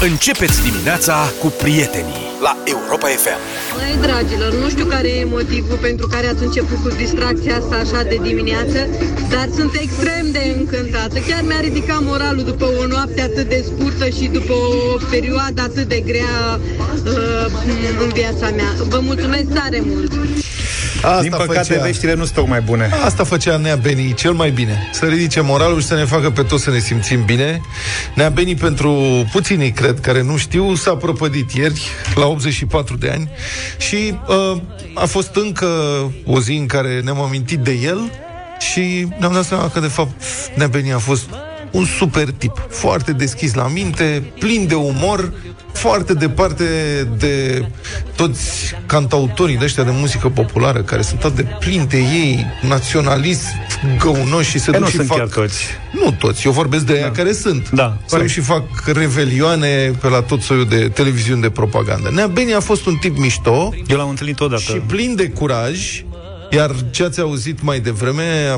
Începeți dimineața cu prietenii la Europa FM. Măi, dragilor, nu știu care e motivul pentru care ați început cu distracția asta așa de dimineață, dar sunt extrem de încântată. Chiar mi-a ridicat moralul după o noapte atât de scurtă și după o perioadă atât de grea uh, în viața mea. Vă mulțumesc tare mult! Asta Din păcate, făcea, veștile nu sunt tocmai bune. asta făcea Nea Beni cel mai bine. Să ridice moralul și să ne facă pe toți să ne simțim bine. Nea Beni, pentru puținii, cred, care nu știu, s-a prăpădit ieri, la 84 de ani, și uh, a fost încă o zi în care ne-am amintit de el și ne-am dat seama că, de fapt, Nea Beni a fost un super tip, foarte deschis la minte, plin de umor, foarte departe de toți cantautorii de ăștia de muzică populară, care sunt atât de plini de ei, naționalist, găunoși și se Că duc nu și sunt fac... chiar toți. Nu toți, eu vorbesc de aia care sunt. Da, Se duc corect. și fac revelioane pe la tot soiul de televiziuni de propagandă. Nea Beni a fost un tip mișto, Eu l-am întâlnit odată. și plin de curaj, iar ce ați auzit mai devreme,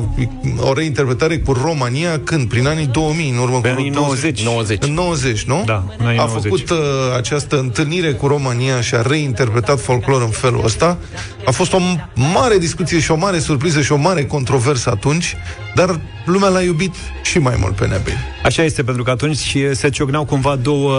o reinterpretare cu România, când? Prin anii 2000, în urmă Pe cu anii 20. 90. În 90, nu? Da, în anii A 90. făcut uh, această întâlnire cu România și a reinterpretat folclor în felul ăsta. A fost o mare discuție și o mare surpriză și o mare controversă atunci, dar lumea l-a iubit și mai mult pe Nebeni. Așa este, pentru că atunci se ciocneau cumva două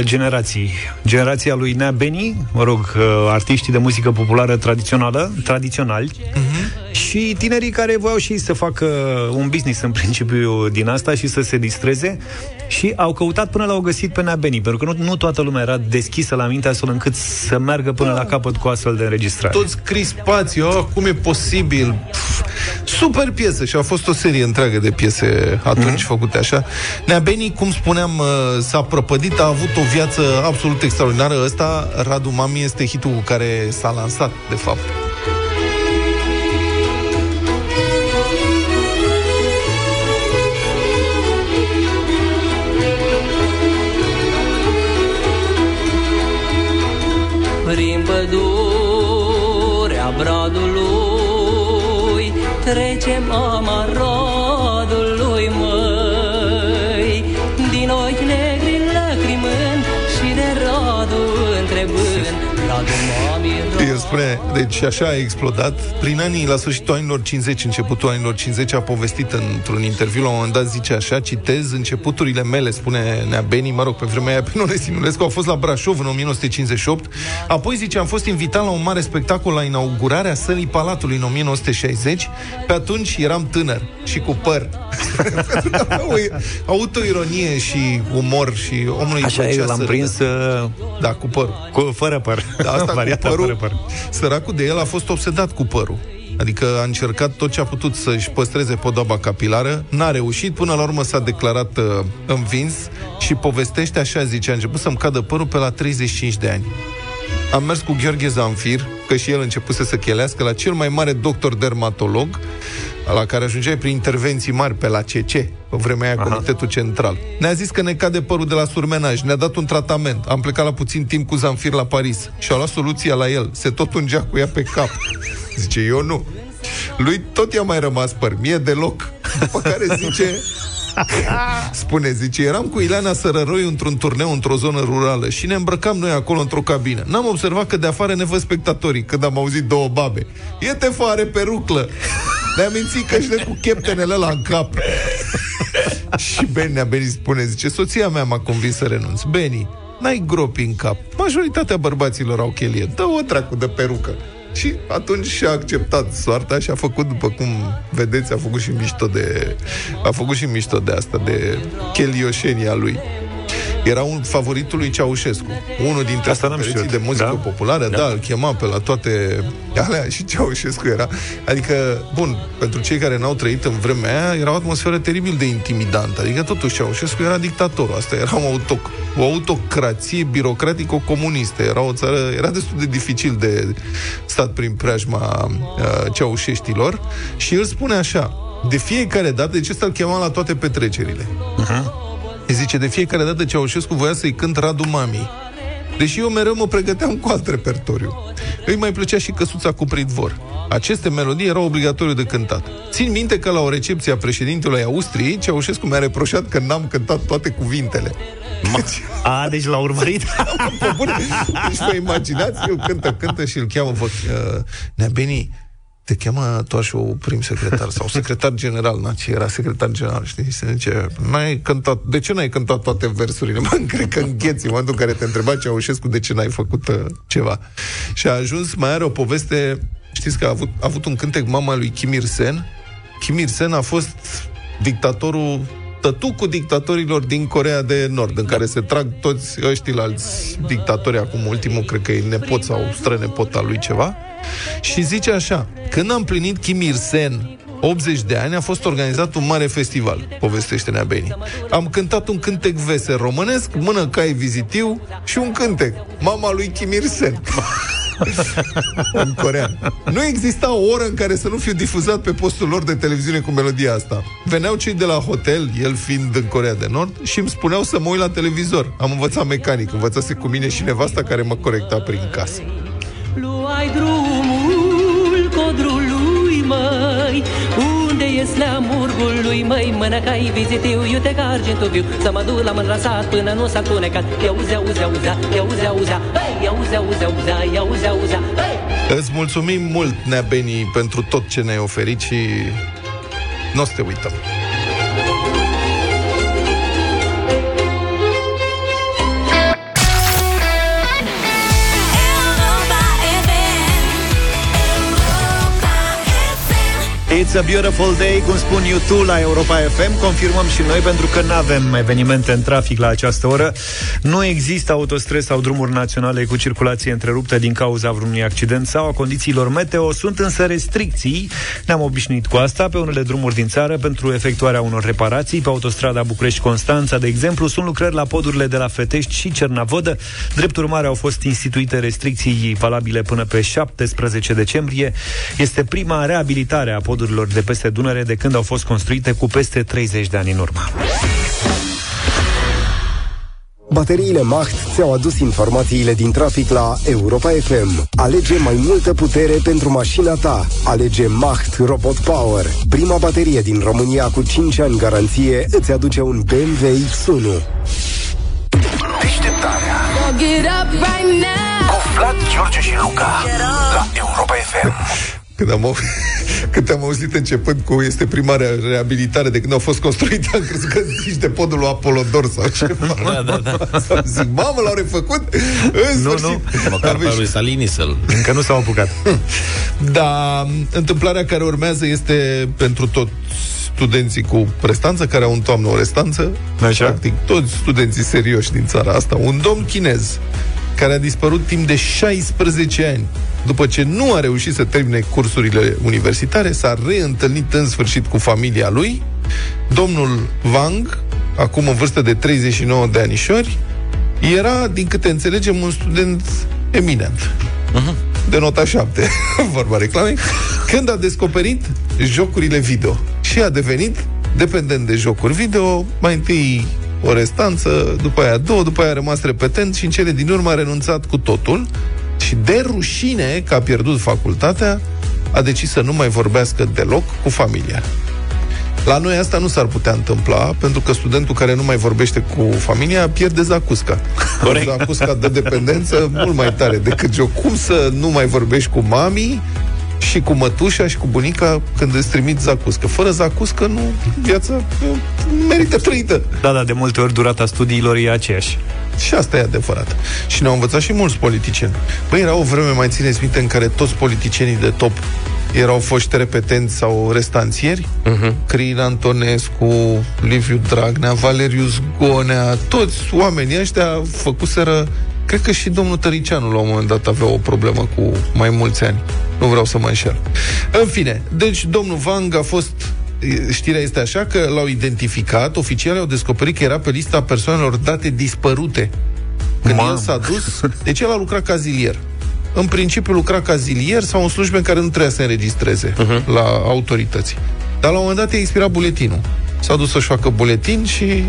generații. Generația lui Nea Beni, mă rog, uh, artiștii de muzică populară tradițională, tradiționali, uh-huh. și tinerii care voiau și ei să facă un business în principiu din asta și să se distreze și au căutat până l-au găsit pe Nea Beni, pentru că nu, nu toată lumea era deschisă la minte astfel încât să meargă până la capăt cu astfel de înregistrare. Toți crispați, oh, cum e posibil? Pff, super piesă și a fost o serie întreagă de piese atunci mm-hmm. făcute așa. Nea Beni, cum spuneam, uh, s-a prăpădit, a avut o viață absolut extraordinară. Ăsta, Radu Mami, este hitul cu care s-a lansat, de fapt. Spune, deci așa a explodat. Prin anii, la sfârșitul anilor 50, începutul anilor 50, a povestit într-un interviu, la un moment dat zice așa, citez, începuturile mele, spune Nea Beni, mă rog, pe vremea aia pe None Sinulescu, au fost la Brașov în 1958. Apoi, zice, am fost invitat la un mare spectacol la inaugurarea sălii Palatului în 1960. Pe atunci eram tânăr și cu păr. o autoironie și umor și omul îi Așa, plăcea eu l-am să prins râdă. uh, Da, cu păr. cu, fără păr. Da, asta cu Varianta părul, fără păr. Săracul de el a fost obsedat cu părul. Adică a încercat tot ce a putut să-și păstreze podoaba capilară, n-a reușit, până la urmă s-a declarat uh, învins și povestește așa, zice, a început să-mi cadă părul pe la 35 de ani. Am mers cu Gheorghe Zanfir, că și el începuse să chelească, la cel mai mare doctor dermatolog, la care ajungeai prin intervenții mari pe la CC, pe vremea aia, Comitetul Central. Ne-a zis că ne cade părul de la surmenaj, ne-a dat un tratament. Am plecat la puțin timp cu Zanfir la Paris și a luat soluția la el. Se tot ungea cu ea pe cap. Zice, eu nu. Lui tot i-a mai rămas păr, mie deloc. După care zice... Spune, zice, eram cu Ileana Sărăroi într-un turneu într-o zonă rurală și ne îmbrăcam noi acolo într-o cabină. N-am observat că de afară ne văd spectatorii când am auzit două babe. E te fare peruclă! Ne-am mințit că și de cu cheptenele la în cap. și Beni a Beni spune, zice, soția mea m-a convins să renunț. Beni, n-ai gropi în cap. Majoritatea bărbaților au chelie. Dă-o dracu de perucă. Și atunci și-a acceptat soarta și a făcut, după cum vedeți, a făcut și mișto de, a făcut și mișto de asta, de chelioșenia lui. Era un favoritul lui Ceaușescu. Unul dintre Asta n-am pereții știut. de muzică Da? populară, da. da, îl chema pe la toate alea și Ceaușescu era. Adică, bun, pentru cei care n-au trăit în vremea aia, era o atmosferă teribil de intimidantă. Adică, totuși, Ceaușescu era dictatorul. Asta era o, auto, o autocrație birocratico-comunistă. Era o țară, era destul de dificil de stat prin preajma uh, ceaușeștilor și el spune așa, de fiecare dată, deci ăsta îl chema la toate petrecerile. Îi zice, de fiecare dată Ceaușescu voia să-i cânt Radu Mami. Deși eu mereu mă pregăteam cu alt repertoriu. Îi mai plăcea și căsuța cu pridvor. Aceste melodii erau obligatoriu de cântat. Țin minte că la o recepție a președintelui Austriei, Ceaușescu mi-a reproșat că n-am cântat toate cuvintele. A, deci l-a urmărit? Pe bune. Deci vă imaginați, eu cântă, cântă și îl cheamă, vă, uh, Neabeni, te cheamă tu așa prim secretar sau secretar general, na, ce era secretar general, știi? Se zice, n-ai cântat, de ce n-ai cântat toate versurile? Mă, cred că îngheți în momentul în care te întreba Ceaușescu de ce n-ai făcut uh, ceva. Și a ajuns, mai are o poveste, știți că a avut, a avut un cântec mama lui Kim Il-sen. Kim Il-sen a fost dictatorul tătucul dictatorilor din Corea de Nord, în care se trag toți ăștia alți dictatori, acum ultimul, cred că e nepot sau strănepot al lui ceva, și zice așa, când am plinit Kim Il-sen 80 de ani a fost organizat un mare festival, povestește Neabeni. Am cântat un cântec vesel românesc, mână cai vizitiu și un cântec, mama lui Kim Il-sen. în corean. Nu exista o oră în care să nu fiu difuzat pe postul lor de televiziune cu melodia asta. Veneau cei de la hotel, el fiind în Corea de Nord, și îmi spuneau să mă uit la televizor. Am învățat mecanic, învățase cu mine și nevasta care mă corecta prin casă. Luai drumul codrului, măi Unde e sleamurgul lui, măi Mânăcai vizitiu, iute ca argintul viu Să mă duc la mânrasat până nu s-a tunecat Iauzea, auzea, auzea, iauzea, auzea Hei, iauzea, auzea, auzea, iauzea, auzea Hei! Îți mulțumim mult, Nea Beni, pentru tot ce ne-ai oferit și nu o să te uităm. It's a beautiful day, cum spun YouTube la Europa FM. Confirmăm și noi pentru că nu avem evenimente în trafic la această oră. Nu există autostrăzi sau drumuri naționale cu circulație întreruptă din cauza vreunui accident sau a condițiilor meteo. Sunt însă restricții. Ne-am obișnuit cu asta pe unele drumuri din țară pentru efectuarea unor reparații. Pe autostrada București-Constanța, de exemplu, sunt lucrări la podurile de la Fetești și Cernavodă. Drept urmare, au fost instituite restricții valabile până pe 17 decembrie. Este prima reabilitare a podurilor de peste Dunăre de când au fost construite cu peste 30 de ani în urmă. Bateriile Macht ți-au adus informațiile din trafic la Europa FM. Alege mai multă putere pentru mașina ta. Alege Macht Robot Power. Prima baterie din România cu 5 ani garanție îți aduce un BMW X1. Deșteptarea Get up right now. cu Vlad, George și Luca la Europa FM. Când am, au... când am auzit începând cu este prima re- reabilitare de când au fost construite, am crezut că zici de podul lui Apolodor sau ceva. Da, da, da. Sau zic, mamă, l-au refăcut? În Nu, sfârșit. Măcar pe Aveți- lui Salini să-l... Încă nu s-au apucat. Da, întâmplarea care urmează este pentru toți studenții cu prestanță, care au în toamnă o restanță. Așa. Practic, toți studenții serioși din țara asta. Un domn chinez care a dispărut timp de 16 ani după ce nu a reușit să termine cursurile universitare, s-a reîntâlnit în sfârșit cu familia lui. Domnul Wang, acum în vârstă de 39 de anișori, era, din câte înțelegem, un student eminent. De nota 7, vorba reclamei, când a descoperit jocurile video și a devenit dependent de jocuri video, mai întâi o restanță, după aia două, după aia a rămas repetent și în cele din urmă a renunțat cu totul și de rușine că a pierdut facultatea, a decis să nu mai vorbească deloc cu familia. La noi asta nu s-ar putea întâmpla, pentru că studentul care nu mai vorbește cu familia pierde zacusca. Corect. Zacusca de dependență mult mai tare decât joc. Cum să nu mai vorbești cu mami și cu mătușa și cu bunica când îți trimit zacuscă? Fără zacuscă nu, viața nu merită trăită. Da, da, de multe ori durata studiilor e aceeași. Și asta e adevărat. Și ne-au învățat și mulți politicieni. Băi, era o vreme, mai țineți minte, în care toți politicienii de top erau foști repetenți sau restanțieri? Uh-huh. Crin Antonescu, Liviu Dragnea, Valeriu Zgonea, toți oamenii ăștia făcuseră Cred că și domnul Tăricianu la un moment dat avea o problemă cu mai mulți ani. Nu vreau să mă înșel. În fine, deci domnul Vang a fost Știrea este așa că l-au identificat, oficialii au descoperit că era pe lista persoanelor date dispărute. Când Mamă. el s-a dus, deci el a lucrat ca zilier. În principiu lucra ca zilier sau în slujbe în care nu trebuia să se înregistreze uh-huh. la autorități. Dar la un moment dat i-a expirat buletinul. S-a dus să-și facă buletin și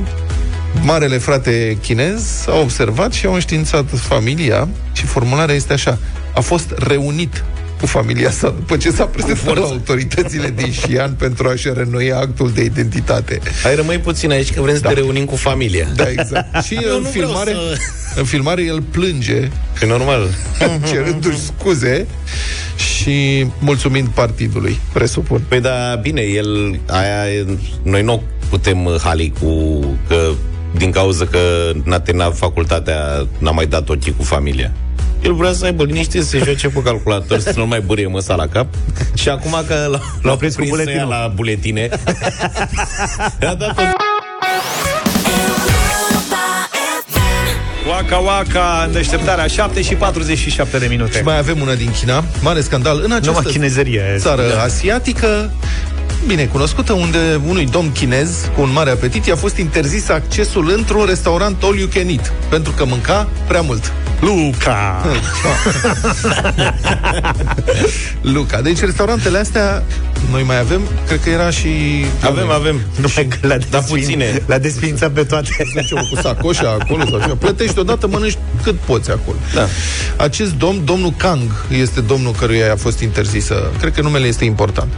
marele frate chinez a observat și a înștiințat familia și formularea este așa. A fost reunit cu familia sa după ce s-a prezentat la autoritățile din Xi'an pentru a-și renoi actul de identitate. Hai rămâi puțin aici că vrem să Da. te reunim cu familia. Da, exact. Și Eu în nu vreau filmare, să- în filmare el plânge E normal. cerându-și scuze și mulțumind partidului, presupun. Păi da, bine, el, aia, e- noi nu putem uh, hali cu că din cauza că n-a terminat facultatea, n-a mai dat ochii cu familia. El vrea să aibă liniște, să se joace pe calculator, să nu mai burie măsa la cap. Și acum că l- l-au prins cu buletinul. la buletine, a dat o Waka Waka, în deșteptarea 7 și 47 de minute. Și mai avem una din China, mare scandal în această Numai chinezărie. țară Da. asiatică bine cunoscută, unde unui domn chinez cu un mare apetit i-a fost interzis accesul într-un restaurant all you can eat, pentru că mânca prea mult. Luca! Luca. Deci restaurantele astea noi mai avem, cred că era și Avem, avem. Numai că le-a Da, desfinț- puține. Le-a desfințat pe toate. ce cu sacoșa acolo sau așa. Plătești odată, mănânci cât poți acolo. Da. Acest domn, domnul Kang, este domnul căruia a fost interzisă. Cred că numele este important.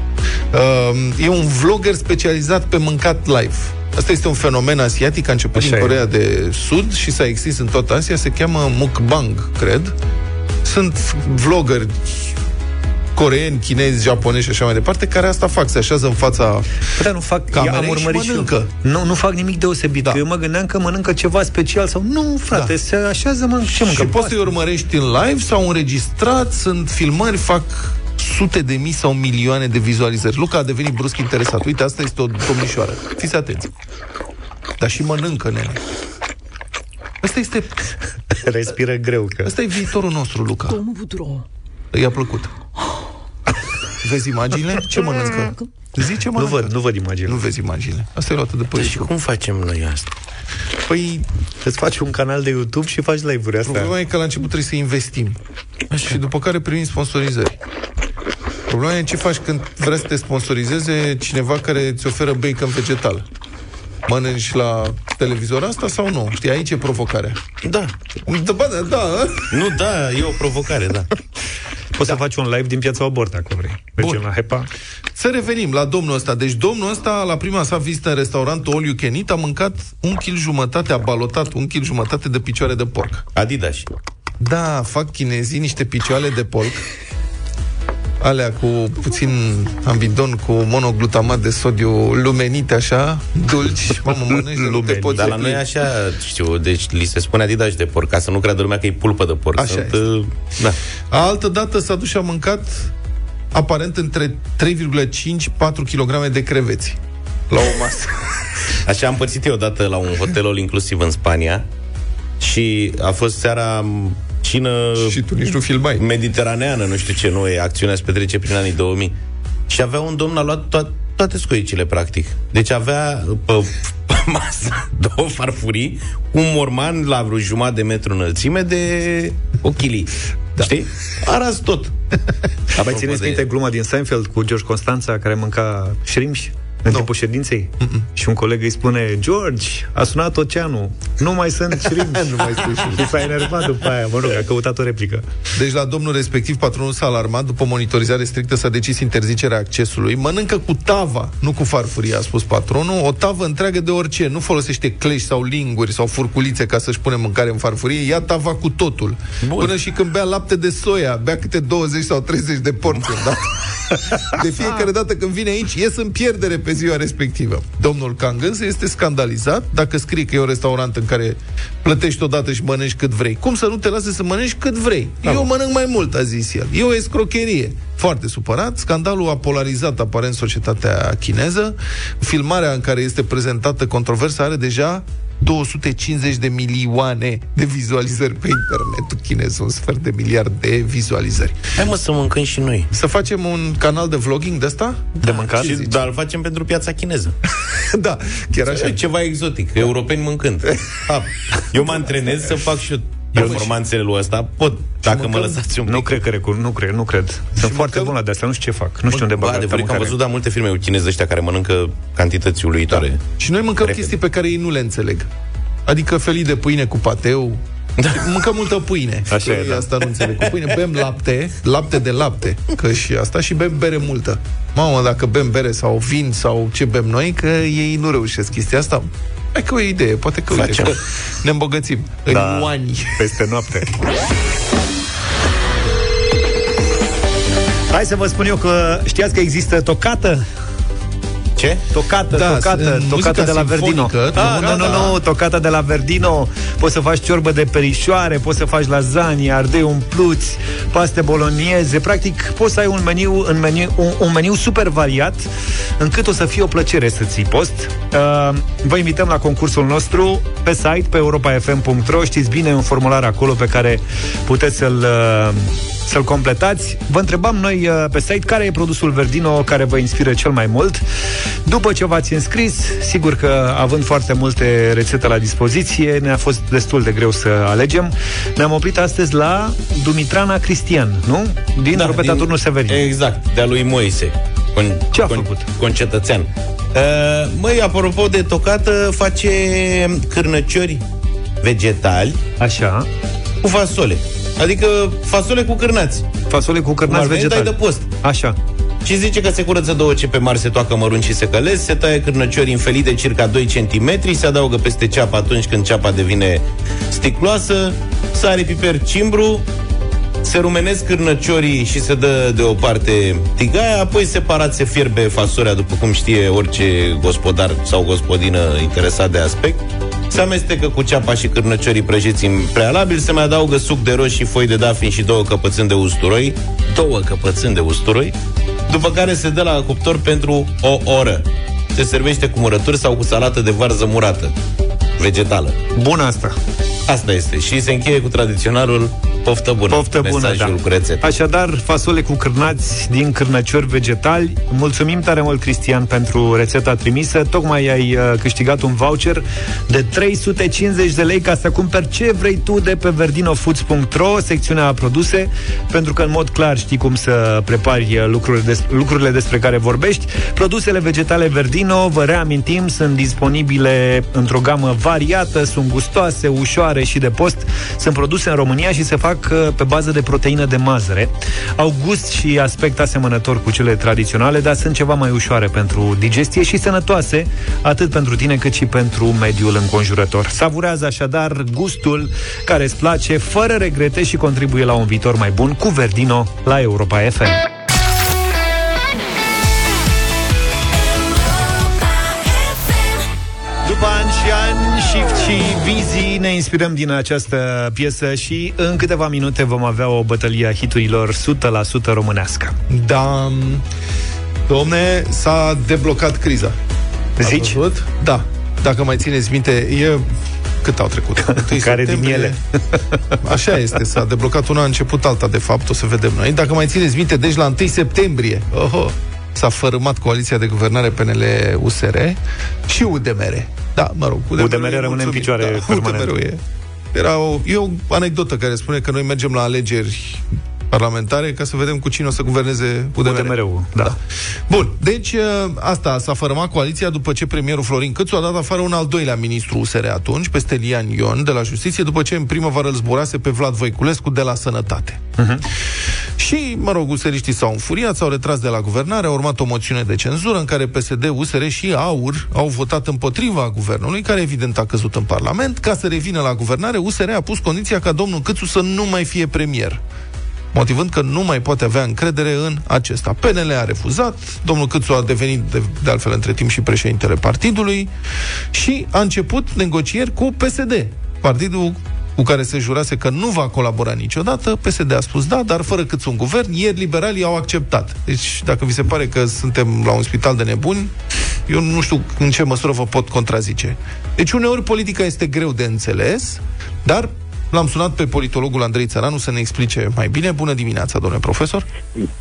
Uh, e un vlogger specializat pe mâncat live. Asta este un fenomen asiatic, a început Așa din e. Corea de Sud și s-a extins în toată Asia, se cheamă mukbang, cred. Sunt vloggeri coreeni, chinezi, japonezi și așa mai departe, care asta fac, se așează în fața Păi da, nu fac, Camerei am și urmărit și, mănâncă. eu. Nu, nu fac nimic deosebit. Da. Da. Eu mă gândeam că mănâncă ceva special sau... Nu, frate, Da. da. se așează, mănâncă ce mâncă? Și poți să-i urmărești în live sau înregistrat, sunt filmări, fac sute de mii sau milioane de vizualizări. Luca a devenit brusc interesat. Uite, asta este o domnișoară. Fiți atenți. Dar și mănâncă, nene. Asta este, Respiră greu. Că... asta e viitorul nostru, Luca. I-a plăcut. Vezi imaginile? Ce mănâncă? Zi ce Nu mănâncă. văd, nu văd imagine. Nu vezi imaginile. Asta e luată de pe Și YouTube. cum facem noi asta? Păi, Îți faci un canal de YouTube și faci live-uri astea. Problema e că la început trebuie să investim. Așa. Și după care primim sponsorizări. Problema e ce faci când vrea să te sponsorizeze cineva care îți oferă bacon vegetal. Mănânci la televizor asta sau nu? Știi, aici e provocarea. Da. Da, ba, da, da. Nu, da, e o provocare, da. Poți să faci un live din piața Obor, dacă vrei. Mergem Bun. la HEPA. Să revenim la domnul ăsta. Deci domnul ăsta, la prima sa vizită în restaurantul All You Can Eat, a mâncat un kil jumătate, a balotat un kil jumătate de picioare de porc. Adidas. Da, fac chinezii niște picioale de porc alea cu puțin ambidon, cu monoglutamat de sodiu lumenite așa, dulci, mamă, mănânci de nu te Lumenit, poți Dar la opri. noi așa, știu, deci li se spune Adidas de porc, ca să nu creadă lumea că e pulpă de porc. Așa Sunt, este. uh, Da. Altă dată s-a dus și a mâncat aparent între 3,5-4 kg de creveți la o masă. Așa am pățit eu odată la un hotel all inclusiv în Spania și a fost seara m, cină și tu nici nu filmai. mediteraneană, nu știu ce, nu e, acțiunea se petrece prin anii 2000. Și avea un domn, a luat to- toate scoicile, practic. Deci avea pe, pe masă două farfurii, un morman la vreo jumătate de metru înălțime de ochilii. Da. Știi? Aras tot. Mai țineți minte gluma din Seinfeld cu George Constanța care mânca șrimși în Nu. timpul ședinței? Și un coleg îi spune George, a sunat oceanul, nu mai sunt șrimși. Nu mai sunt șrimși. Și s-a enervat după aia, mă rog, a căutat o replică. Deci la domnul respectiv, patronul s-a alarmat, după monitorizare strictă s-a decis interzicerea accesului. Mănâncă cu tava, nu cu farfurie, a spus patronul, o tavă întreagă de orice. Nu folosește clești sau linguri sau furculițe ca să-și pune mâncare în farfurie, ia tava cu totul. Bun. Până și când bea lapte de soia, bea câte 20 sau 30 de porți da? De fiecare dată când vine aici, ies în pierdere pe ziua respectivă. Domnul Kang însă este scandalizat dacă scrie că e un restaurant în care plătești odată și mănânci cât vrei. Cum să nu te lase să mănânci cât vrei? Eu mănânc mai mult, a zis el. E o escrocherie. Foarte supărat, scandalul a polarizat aparent societatea chineză. Filmarea în care este prezentată controversa are deja 250 de milioane de vizualizări pe internetul chinez, un sfert de miliard de vizualizări. Hai mă să mâncăm și noi. Să facem un canal de vlogging de asta? De mâncat? Și, dar îl facem pentru piața chineză. da, chiar așa. E ceva exotic, europeni mâncând. Ha, Eu mă antrenez să fac și eu performanțele lui ăsta. Pot, dacă mă mâncăm- lăsați un pic. Nu cred că recu- nu cred, nu cred. Sunt foarte mâncăm- bun la de astea, nu știu ce fac. Nu știu unde Bă, bag atâta adevărat că am mâncare. văzut da, multe filme cu chinezi ăștia care mănâncă cantități uluitoare. Și noi mâncăm Repede. chestii pe care ei nu le înțeleg. Adică felii de pâine cu pateu, da. Mâncăm multă pâine. Așa e, da. Asta nu înțeleg. Cu pâine bem lapte, lapte de lapte, că și asta, și bem bere multă. Mamă, dacă bem bere sau vin sau ce bem noi, că ei nu reușesc chestia asta. Hai că o idee, poate că, uite, că ne îmbogățim Da. în ani. Peste noapte. Hai să vă spun eu că știați că există tocată? Ce? Tocată, Da, tocată, în tocată muzica de la Verdino. sinfonică, Ah, nu, tocata- nu, nu, tocata de la Verdino. Poți să faci ciorbă de perișoare, poți să faci lasagne, ardei umpluți, paste bolonieze. Practic, poți să ai un meniu, un meniu, un, un meniu super variat, încât o să fie o plăcere să ții post. Uh, vă invităm la concursul nostru pe site, pe europafm.ro. Știți bine, e un formular acolo pe care puteți să-l uh, să-l completați. Vă întrebam noi uh, pe site care e produsul Verdino care vă inspiră cel mai mult. După ce v-ați înscris, sigur că având foarte multe rețete la dispoziție, ne-a fost destul de greu să alegem. Ne-am oprit astăzi la Dumitrana Cristian, nu? Din da, Rupeta Turnul Severin. Exact, de-a lui Moise. Con, Ce a făcut? Concetățean. Uh, măi, apropo de tocată, face cârnăciori vegetali Așa. cu fasole. Adică fasole cu cârnați. Fasole cu Cum cârnați ar veni, dai vegetali. de post. Așa. Și zice că se curăță două cepe mari, se toacă mărunt și se călesc, se taie cârnăciori în felii de circa 2 cm, se adaugă peste ceapă atunci când ceapa devine sticloasă, sare, piper, cimbru, se rumenesc cârnăciorii și se dă deoparte tigaia, apoi separat se fierbe fasolea, după cum știe orice gospodar sau gospodină interesat de aspect. Se amestecă cu ceapa și cârnăciorii prăjiți în prealabil, se mai adaugă suc de roșii, foi de dafin și două căpățâni de usturoi, două căpățâni de usturoi, după care se dă la cuptor pentru o oră. Se servește cu murături sau cu salată de varză murată, vegetală. Bună asta. Asta este. Și se încheie cu tradiționalul poftă bună. Poftă bună, Mesajul da. cu rețetă. Așadar, fasole cu cârnați din cârnăciori vegetali. Mulțumim tare mult, Cristian, pentru rețeta trimisă. Tocmai ai uh, câștigat un voucher de 350 de lei ca să cumperi ce vrei tu de pe verdinofoods.ro, secțiunea produse, pentru că în mod clar știi cum să prepari uh, lucrurile, des- lucrurile despre care vorbești. Produsele vegetale Verdino, vă reamintim, sunt disponibile într-o gamă variată, sunt gustoase, ușoare și de post. Sunt produse în România și se fac uh, pe bază de proteină de mazăre. Au gust și aspect asemănător cu cele tradiționale, dar sunt ceva mai ușoare pentru digestie și sănătoase, atât pentru tine cât și pentru mediul înconjurător. Savurează așadar gustul care îți place, fără regrete și contribuie la un viitor mai bun cu Verdino la Europa FM. Shift și Vizi ne inspirăm din această piesă și în câteva minute vom avea o bătălie a hiturilor 100% românească. Da, domne, s-a deblocat criza. Ați Zici? văzut? Da. Dacă mai țineți minte, e... Cât au trecut? Întâi Care din septembrie. ele? Așa este, s-a deblocat una, a început alta, de fapt, o să vedem noi. Dacă mai țineți minte, deci la 1 septembrie, oho, s-a fărâmat coaliția de guvernare PNL-USR și UDMR. Da, mă rog, UDMR e rămâne în mulțumit. picioare da, permanent. UDMR e. Era o, e o anecdotă care spune că noi mergem la alegeri parlamentare ca să vedem cu cine o să guverneze UDMR. UDMR-ul, da. Bun, deci ă, asta s-a fărâmat coaliția după ce premierul Florin Câțu a dat afară un al doilea ministru USR atunci, pe Stelian Ion, de la Justiție, după ce în primăvară îl zburase pe Vlad Voiculescu de la Sănătate. Mhm. Și, mă rog, useriștii s-au înfuriat, s-au retras de la guvernare, a urmat o moțiune de cenzură în care PSD, USR și AUR au votat împotriva guvernului, care evident a căzut în Parlament. Ca să revină la guvernare, USR a pus condiția ca domnul Câțu să nu mai fie premier motivând că nu mai poate avea încredere în acesta. PNL a refuzat, domnul Câțu a devenit de, de altfel între timp și președintele partidului și a început negocieri cu PSD, partidul cu care se jurase că nu va colabora niciodată, PSD a spus da, dar fără cât un guvern, ieri liberalii au acceptat. Deci, dacă vi se pare că suntem la un spital de nebuni, eu nu știu în ce măsură vă pot contrazice. Deci, uneori politica este greu de înțeles, dar L-am sunat pe politologul Andrei Țăranu să ne explice mai bine. Bună dimineața, domnule profesor.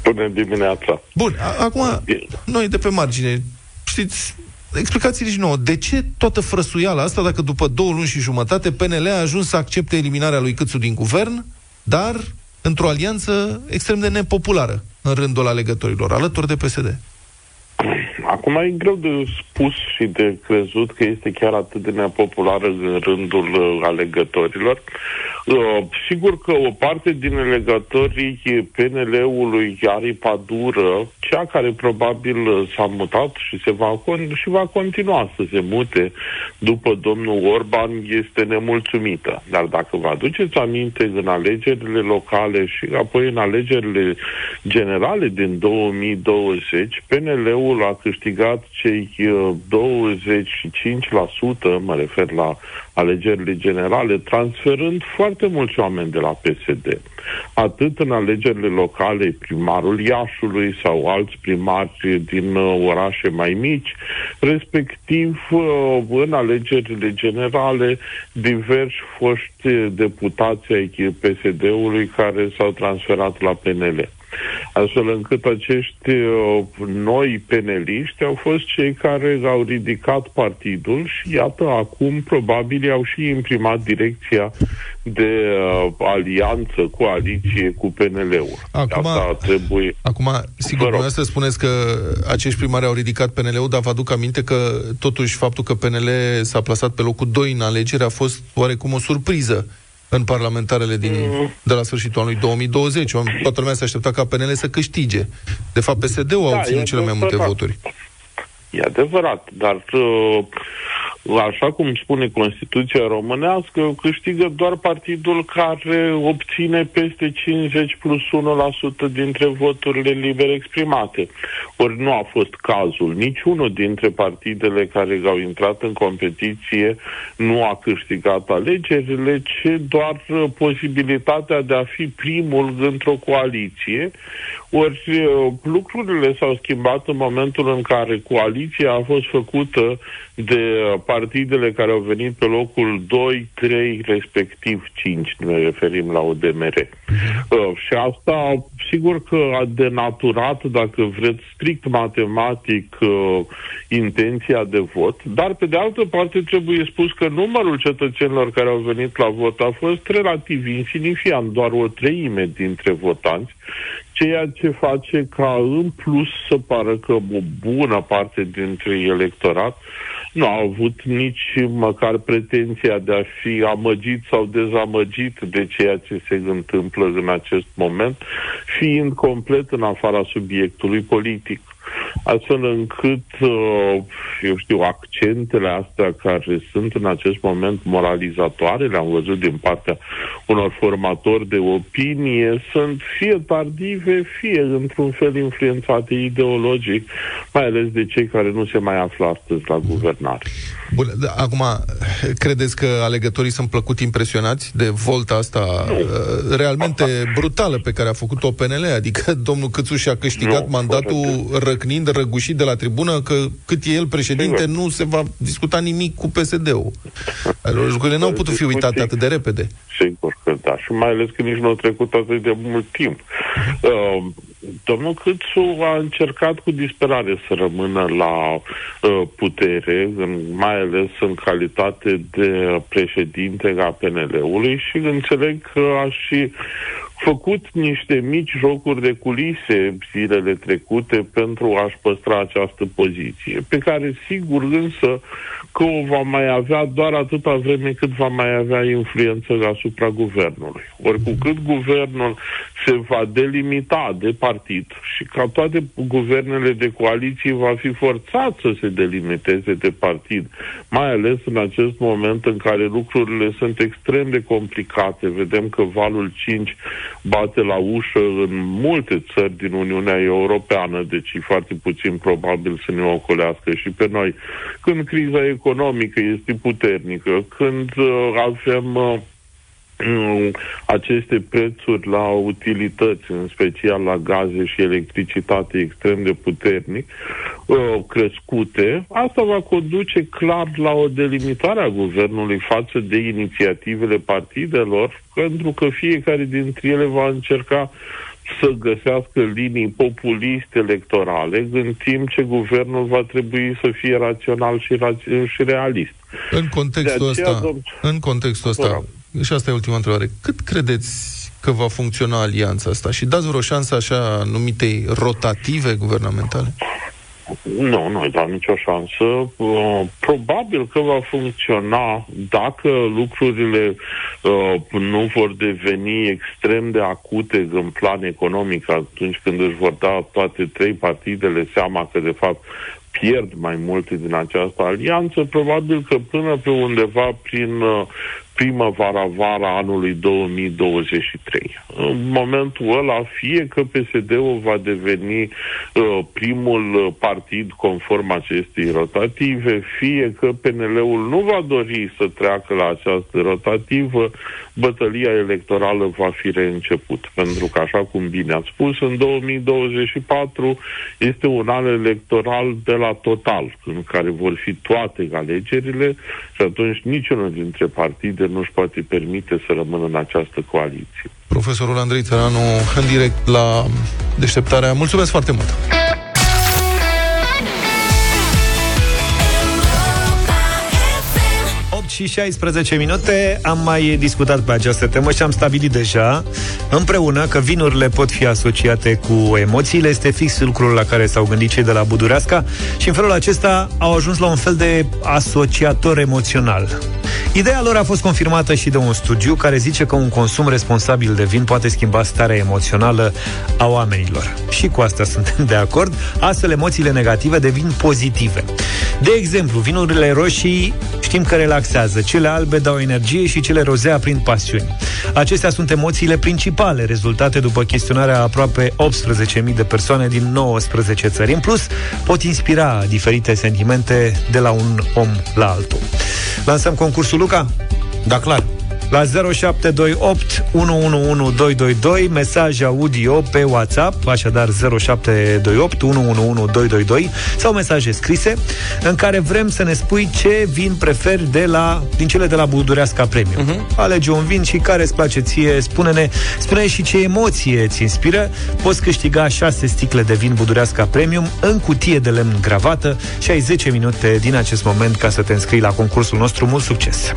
Bună dimineața. Bun, a- acum, noi de pe margine, știți, explicați-ne și nouă, de ce toată frăsuiala asta dacă după două luni și jumătate PNL a ajuns să accepte eliminarea lui Câțu din guvern, dar într-o alianță extrem de nepopulară în rândul alegătorilor, alături de PSD? Acum e greu de spus și de crezut că este chiar atât de nepopulară în rândul uh, alegătorilor. Uh, sigur că o parte din alegătorii PNL-ului aripa dură, cea care probabil uh, s-a mutat și, se va, con- și va continua să se mute după domnul Orban, este nemulțumită. Dar dacă vă aduceți aminte în alegerile locale și apoi în alegerile generale din 2020, PNL-ul a câștigat cei 25%, mă refer la alegerile generale, transferând foarte mulți oameni de la PSD. Atât în alegerile locale, primarul Iașului sau alți primari din uh, orașe mai mici, respectiv uh, în alegerile generale, diversi foști deputați ai PSD-ului care s-au transferat la PNL astfel încât acești uh, noi peneliști au fost cei care au ridicat partidul și iată acum probabil au și imprimat direcția de uh, alianță, coaliție cu PNL-ul. Acum, Asta trebuie... Acum, sigur, noi să spuneți că acești primari au ridicat PNL-ul, dar vă aduc aminte că totuși faptul că PNL s-a plasat pe locul 2 în alegeri a fost oarecum o surpriză în parlamentarele din, mm. de la sfârșitul anului 2020. Toată lumea se aștepta ca PNL să câștige. De fapt, PSD-ul da, a obținut cele mai multe voturi. E adevărat, dar uh, așa cum spune Constituția românească, câștigă doar partidul care obține peste 50 plus 1% dintre voturile libere exprimate. Ori nu a fost cazul. Niciunul dintre partidele care au intrat în competiție nu a câștigat alegerile, ci doar posibilitatea de a fi primul într-o coaliție. Ori uh, lucrurile s-au schimbat în momentul în care coaliția a fost făcută de partidele care au venit pe locul 2, 3, respectiv 5, ne referim la ODMR. Uh, și asta, sigur că a denaturat, dacă vreți, strict matematic, uh, intenția de vot, dar pe de altă parte trebuie spus că numărul cetățenilor care au venit la vot a fost relativ insignifiant, doar o treime dintre votanți, ceea ce face ca în plus să pară că o bună parte dintre electorat nu au avut nici măcar pretenția de a fi amăgit sau dezamăgit de ceea ce se întâmplă în acest moment, fiind complet în afara subiectului politic astfel încât, uh, eu știu, accentele astea care sunt în acest moment moralizatoare, le-am văzut din partea unor formatori de opinie, sunt fie tardive, fie într-un fel influențate ideologic, mai ales de cei care nu se mai află astăzi la guvernare. Bun, da, acum, credeți că alegătorii sunt plăcut impresionați de volta asta nu. Uh, realmente brutală pe care a făcut-o PNL? Adică domnul Câțu și-a câștigat nu, mandatul răcnind, răgușit de la tribună că cât e el președinte, Sigur. nu se va discuta nimic cu PSD-ul. Lucrurile nu au putut fi uitate atât de repede. Sigur că da, și mai ales că nici nu a trecut atât de mult timp. Uh, domnul Câțu a încercat cu disperare să rămână la uh, putere, în, mai ales în calitate de președinte a PNL-ului și înțeleg că a și făcut niște mici jocuri de culise zilele trecute pentru a-și păstra această poziție, pe care sigur însă că o va mai avea doar atâta vreme cât va mai avea influență asupra guvernului. Ori cu cât guvernul se va delimita de partid și ca toate guvernele de coaliție va fi forțat să se delimiteze de partid, mai ales în acest moment în care lucrurile sunt extrem de complicate. Vedem că valul 5 bate la ușă în multe țări din Uniunea Europeană, deci e foarte puțin probabil să ne ocolească și pe noi. Când criza economică este puternică, când uh, avem uh, aceste prețuri la utilități, în special la gaze și electricitate extrem de puternic, uh, crescute, asta va conduce clar la o delimitare a guvernului față de inițiativele partidelor, pentru că fiecare dintre ele va încerca să găsească linii populiste electorale, în timp ce guvernul va trebui să fie rațional și, ra- și realist. În contextul aceea, ăsta, dom- în contextul ăsta, și asta e ultima întrebare. Cât credeți că va funcționa alianța asta? Și dați vreo șansă așa numitei rotative guvernamentale? Nu, nu îi dau nicio șansă. Uh, probabil că va funcționa dacă lucrurile uh, nu vor deveni extrem de acute în plan economic atunci când își vor da toate trei partidele seama că de fapt pierd mai multe din această alianță, probabil că până pe undeva prin uh, primăvara-vara anului 2023. În momentul ăla, fie că PSD-ul va deveni uh, primul partid conform acestei rotative, fie că PNL-ul nu va dori să treacă la această rotativă, bătălia electorală va fi reînceput. Pentru că, așa cum bine ați spus, în 2024 este un an electoral de la total, în care vor fi toate alegerile și atunci niciunul dintre partide nu își poate permite să rămână în această coaliție. Profesorul Andrei Țăranu, în direct la deșteptarea. Mulțumesc foarte mult! Și 16 minute am mai discutat pe această temă și am stabilit deja împreună că vinurile pot fi asociate cu emoțiile. Este fix lucrul la care s-au gândit cei de la Budureasca și în felul acesta au ajuns la un fel de asociator emoțional. Ideea lor a fost confirmată și de un studiu care zice că un consum responsabil de vin poate schimba starea emoțională a oamenilor. Și cu asta suntem de acord. Astfel, emoțiile negative devin pozitive. De exemplu, vinurile roșii știm că relaxează, cele albe dau energie și cele roze aprind pasiuni. Acestea sunt emoțiile principale rezultate după chestionarea aproape 18.000 de persoane din 19 țări. În plus, pot inspira diferite sentimente de la un om la altul. Lansăm concursul Luca? Da, clar. La 0728 111222 mesaj audio pe WhatsApp, așadar 0728 111222 sau mesaje scrise în care vrem să ne spui ce vin preferi de la, din cele de la Budureasca Premium. Uh-huh. Alege un vin și care îți place ție, spune-ne, spune și ce emoție îți inspiră. Poți câștiga 6 sticle de vin Budureasca Premium în cutie de lemn gravată și ai 10 minute din acest moment ca să te înscrii la concursul nostru. Mult succes!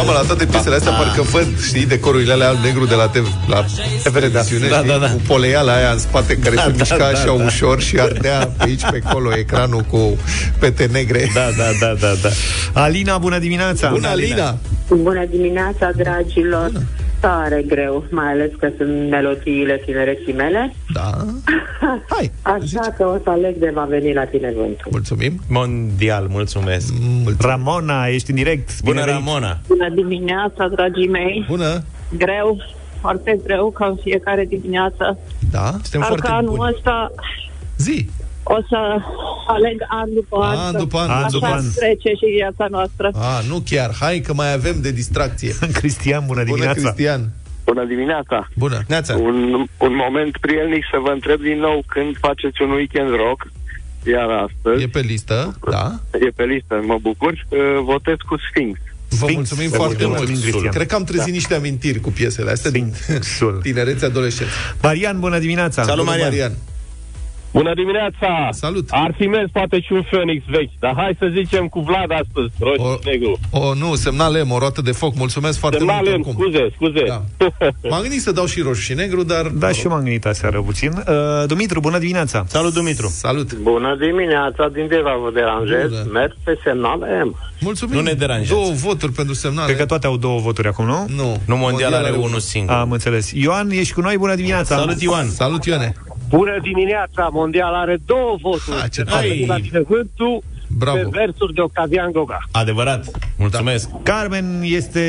Mamă, la toate piesele astea parcă văd, știi, decorurile alea alb-negru de la TV, la televiziune, da, știi, da, da. cu poleiala aia în spate care Da, se da, mișca da, așa da. ușor și ardea pe aici, pe acolo, ecranul cu pete negre. Da, da, da, da, da. Alina, bună dimineața! Bună, Alina! Bună dimineața, dragilor! Bună. Tare greu, mai ales că sunt melodiile tinereții mele. Da. Hai, Așa că o să aleg de va veni la tine vântul. Mulțumim. Mondial, mulțumesc. Ramona, ești în direct. Bună, Bine venit. Ramona. Bună dimineața, dragii mei! Bună! Greu, foarte greu, ca în fiecare dimineață. Da, suntem Parcă foarte anul buni. ăsta Zi! O să aleg an după an. An că după an, așa an după an. trece și viața noastră. A, nu chiar. Hai că mai avem de distracție. Cristian, bună Bună, dimineața. Cristian. Bună dimineața! Bună. Neața. Un, un moment prielnic să vă întreb din nou când faceți un weekend rock, iar astăzi. E pe listă, da. E pe listă, mă bucur. Uh, Votez cu Sphinx. Vă mulțumim foarte mult. Cristian. Cred că am trezit Da. niște amintiri cu piesele astea din tinerețe adolescenți. Marian, bună dimineața! Salut, Bună, Marian. Marian. Bună dimineața! Salut! Ar fi mers poate și un Phoenix vechi, dar hai să zicem cu Vlad astăzi, roșu O- și negru. O, nu, semnal M, o roată de foc. Mulțumesc foarte Semnal mult. M, oricum. scuze, scuze. Da. M-am gândit să dau și roșu și negru, dar... Da, și eu m-am gândit aseară puțin. Uh, Dumitru, bună dimineața! Salut, Dumitru! Salut! Bună dimineața, din Deva vă deranjez. Bună. Merg pe semnal M. Mulțumim. Nu ne deranjează. Două voturi pentru semnale. Cred că toate au două voturi acum, nu? Nu. Nu, Mondial are unul singur. Am înțeles. Ioan, ești cu noi, bună dimineața! Salut, Ioan! Salut, Ioane! Bună dimineața! Mondial are două voturi. Ha, ce tare. Hai, la tine vântul Bravo. pe versuri de Octavian Goga. Adevărat. Mulțumesc. Carmen este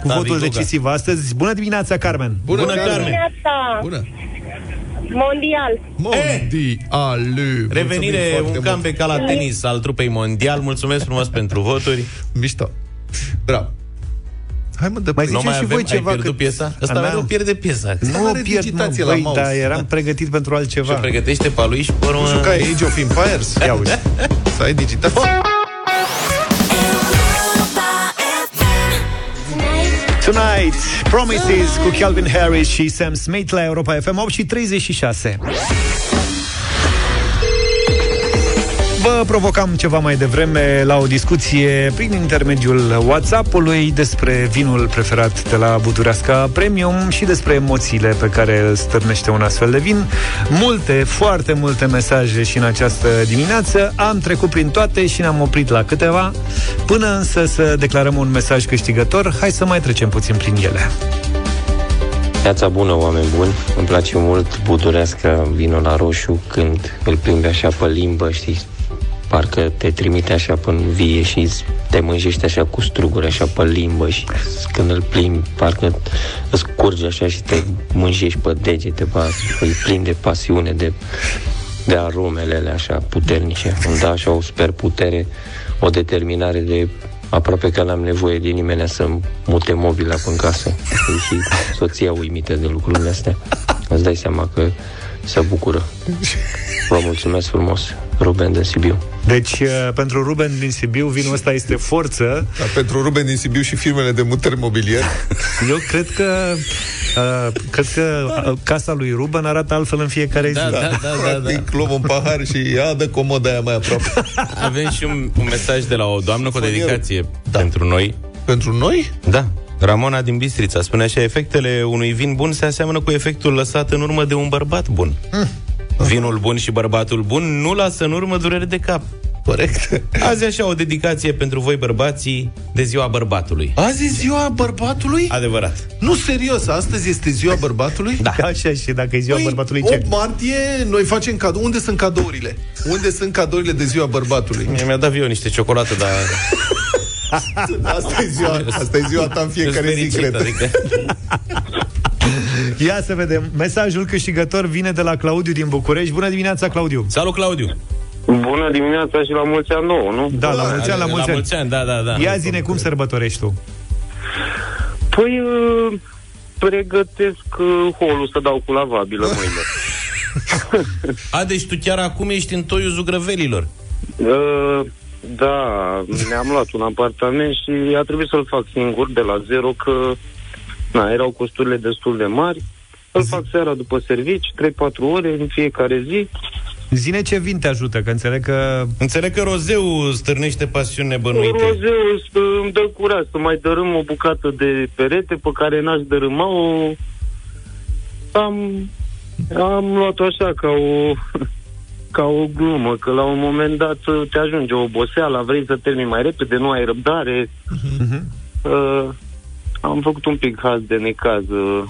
cu David votul Goga. decisiv astăzi. Bună dimineața, Carmen! Bună, Bună, Carmen. Dimineața! Bună! Mondial! Mondiale! Revenire, Mulțumim un foarte campe ca la tenis al trupei mondial. Mulțumesc frumos pentru voturi. mult. Mișto. Bravo. Hai mă, de Mai play. Nu ziceți mai și avem, voi ceva ai pierdut că- piesa? Asta A, mereu n-am. pierde piesa. Nu are pierd, mă, digitație la băi, mouse. dar eram pregătit pentru altceva. Ce pregătește pe lui și pe urmă... Jucai Age of Empires? Ia uite. Să ai digitație? Tonight, Promises cu Calvin Harris și Sam Smith la Europa FM 8 și 36. Vă provocam ceva mai devreme la o discuție prin intermediul WhatsApp-ului despre vinul preferat de la Budureasca Premium și despre emoțiile pe care îl stârnește un astfel de vin. Multe, foarte multe mesaje și în această dimineață. Am trecut prin toate și ne-am oprit la câteva. Până însă să declarăm un mesaj câștigător, hai să mai trecem puțin prin ele. Viața bună, oameni buni. Îmi place mult budurească vinul la roșu când îl plimbi așa pe limbă, știi? Parcă te trimite așa până vie și te mânjești așa cu struguri așa pe limbă și când îl plimbi, parcă îți curge așa și te mânjești pe degete, pe îi plin de pasiune, de, de aromele alea așa puternice. Îmi dă așa o sper putere, o determinare de aproape că n-am nevoie de nimeni să mute mobila în casă. Și soția uimită de lucrurile astea. Îți dai seama că se bucură. Vă mulțumesc frumos, Ruben din Sibiu. Deci, uh, pentru Ruben din Sibiu, vinul ăsta este forță. Dar pentru Ruben din Sibiu și firmele de mutări mobilier. Eu cred că uh, cred că uh, casa lui Ruben arată altfel în fiecare Da, zi. da, da, da, da. Club un pahar și ia de comoda aia mai aproape. Avem și un, un mesaj de la o doamnă cu o dedicație Da. pentru noi. Pentru noi? Da. Ramona din Bistrița spune așa, efectele unui vin bun se aseamănă cu efectul lăsat în urmă de un bărbat bun. Vinul bun și bărbatul bun nu lasă în urmă durere de cap. Corect. Azi așa o dedicație pentru voi bărbații de ziua bărbatului. Azi e ziua bărbatului? Adevărat. Nu, serios, astăzi este ziua bărbatului? Da. Așa și dacă e ziua Păi, bărbatului 8 ce? martie, noi facem cadou. Unde sunt cadourile? Unde sunt cadourile de ziua bărbatului? Mie mi-a dat viu niște ciocolată, dar... Asta e ziua, asta e ziua ta în fiecare zi, fericit, cred. adică... Ia să vedem. Mesajul câștigător vine de la Claudiu din București. Bună dimineața, Claudiu! Salut, Claudiu! Bună dimineața și la mulți ani nouă, nu? Da, la mulți ani, la mulți la ani. mulți ani, da, da, da. Ia zine cum sărbătorești tu. Păi, uh, pregătesc uh, holul să dau cu lavabilă mâine. A, deci tu chiar acum ești în toiul zugrăvelilor. Uh, da, mi-am luat un apartament și a trebuit să-l fac singur de la zero, că na, erau costurile destul de mari. Îl fac seara după servici, 3-4 ore în fiecare zi. Zine ce vin te ajută, că înțeleg că... Înțeleg că rozeu stârnește pasiuni nebănuite. Rozeul stă- îmi dă curaj să mai dărâm o bucată de perete pe care n-aș dărâma-o. Am, am luat-o așa ca o, ca o glumă, că la un moment dat uh, te ajunge o oboseală, vrei să termini mai repede, nu ai răbdare. Uh, am făcut un pic haz de necaz uh,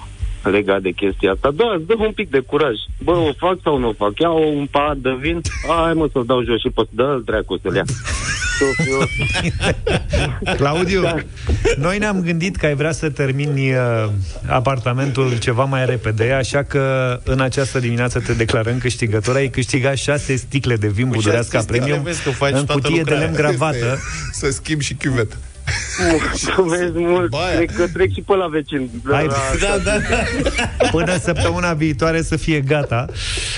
legat de chestia asta. Da, îți dă un pic de curaj. Bă, o fac sau nu o fac? Iau un pahar de vin, hai mă să-l dau jos și pe dă-l dracu să-l ia. Să fiu- Claudiu, Da. noi ne-am gândit că ai vrea să termini uh, apartamentul ceva mai repede, așa că în această dimineață te declarăm câștigător. Ai câștigat șase sticle de vin budurească șase sticle, premium vezi că faci în toată cutie de lucrarea. lemn gravată. Să schimb și chiuvetă. Mulțumesc mult. Baia. Cred că trec și pe la vecin. Hai, La- Da, da, da. Până săptămâna viitoare să fie gata.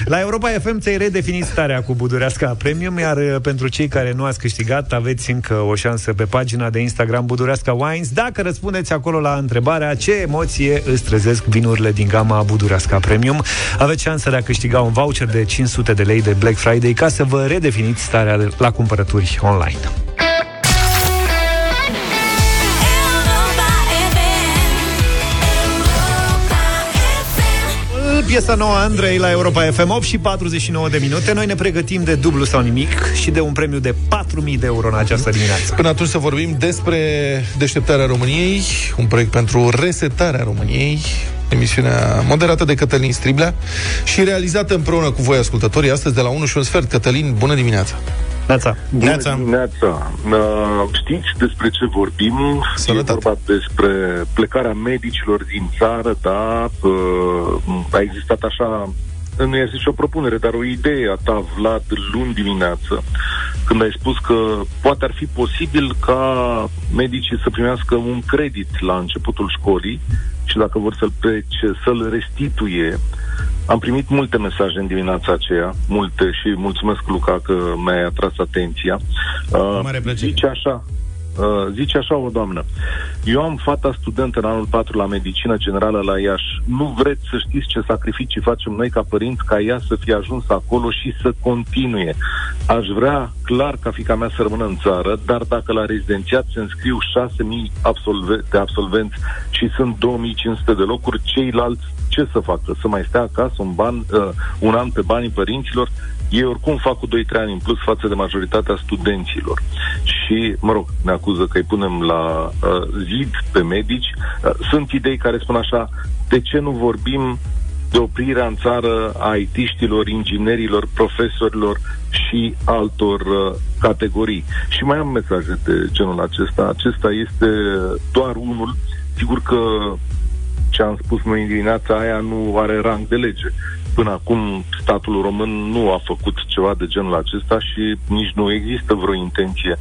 La Europa FM ți-ai redefinit starea cu Budureasca Premium, iar uh, pentru cei care nu ați câștigat, aveți încă o șansă pe pagina de Instagram Budureasca Wines. Dacă răspundeți acolo la întrebarea ce emoție îți trezesc vinurile din gama Budureasca Premium, aveți șansa de a câștiga un voucher de 500 de lei de Black Friday ca să vă redefiniți starea de- la cumpărături online. Piesa nouă a Andrei la Europa FM 8 și 49 de minute. Noi ne pregătim de dublu sau nimic și de un premiu de 4.000 de euro în această dimineață. Până atunci să vorbim despre deșteptarea României, un proiect pentru resetarea României, emisiunea moderată de Cătălin Striblea și realizată împreună cu voi, ascultătorii, astăzi de la 1 și un sfert. Cătălin, bună dimineața! Neața. Bună Neața. dimineața! Uh, știți despre ce vorbim? Sănătate. E vorba despre plecarea medicilor din țară, da? Uh, a existat așa, nu este și o propunere, dar o idee a ta, Vlad, luni dimineață, când ai spus că poate ar fi posibil ca medicii să primească un credit la începutul școlii și dacă vor să-l plece, să-l restituie. Am primit multe mesaje în dimineața aceea, multe și mulțumesc, Luca, că mi-ai atras atenția. Uh, Mare plăcere. Zice așa, Uh, zice așa o doamnă. Eu am fata studentă în anul 4 la medicină generală la Iași. Nu vreți să știți ce sacrificii facem noi ca părinți ca ea să fie ajuns acolo și să continue. Aș vrea clar ca fica mea să rămână în țară, dar dacă la rezidențiat se înscriu 6.000 absolve- de absolvenți și sunt 2.500 de locuri, ceilalți ce să facă? Să mai stea acasă un, ban, uh, un an pe banii părinților? Ei oricum fac cu 2-3 ani în plus față de majoritatea studenților. Și, mă rog, ne acuză că îi punem la uh, zid pe medici. Uh, sunt idei care spun așa, de ce nu vorbim de oprirea în țară a IT-știlor, inginerilor, profesorilor și altor uh, categorii. Și mai am mesaje de genul acesta. Acesta este doar unul. Sigur că ce am spus noi în dimineața aia nu are rang de lege. Până acum statul român nu a făcut ceva de genul acesta și nici nu există vreo intenție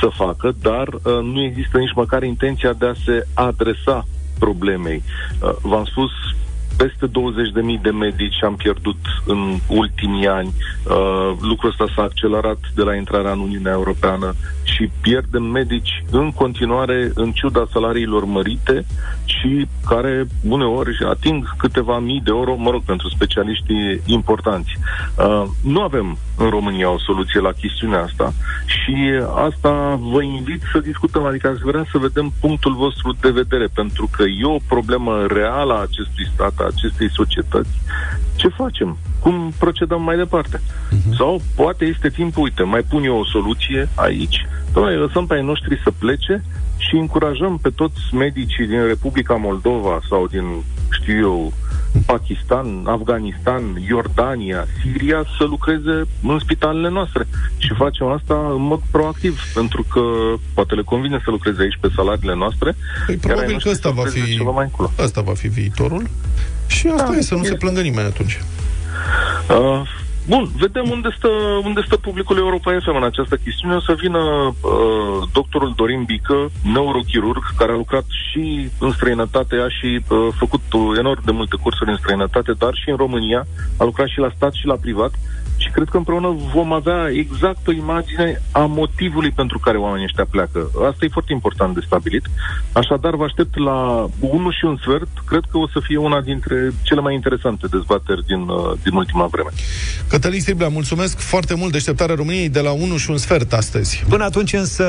să facă, dar uh, nu există nici măcar intenția de a se adresa problemei. Uh, v-am spus, peste 20.000 de medici am pierdut în ultimii ani. Uh, lucrul ăsta s-a accelerat de la intrarea în Uniunea Europeană și pierdem medici în continuare în ciuda salariilor mărite și care uneori ating câteva mii de euro, mă rog, pentru specialiștii importanți. Uh, nu avem în România o soluție la chestiunea asta și asta vă invit să discutăm, adică aș vrea să vedem punctul vostru de vedere, pentru că e o problemă reală a acestui stat, a acestei societăți. Ce facem? Cum procedăm mai departe? Uh-huh. Sau poate este timpul, uite, mai pun eu o soluție aici, Doamne, lăsăm pe ai noștri să plece și încurajăm pe toți medicii din Republica Moldova sau din, știu eu, Pakistan, Afganistan, Iordania, Siria să lucreze în spitalele noastre. Și facem asta în mod proactiv, pentru că poate le convine să lucreze aici pe salariile noastre. Păi, probabil că ăsta va, fi, mai ăsta va fi viitorul și asta da, e să nu e. se plângă nimeni atunci. Uh, Bun, vedem unde stă, unde stă publicul Europa FM în această chestiune. O să vină uh, doctorul Dorin Bică, neurochirurg, care a lucrat și în străinătate, a și uh, făcut enorm de multe cursuri în străinătate, dar și în România, a lucrat și la stat și la privat și cred că împreună vom avea exact o imagine a motivului pentru care oamenii ăștia pleacă. Asta e foarte important de stabilit. Așadar, vă aștept la 1 și un sfert. Cred că o să fie una dintre cele mai interesante dezbateri din, uh, din ultima vreme. Cătălin Striblea, mulțumesc foarte mult deșteptarea României de la 1 și un sfert astăzi. Până atunci însă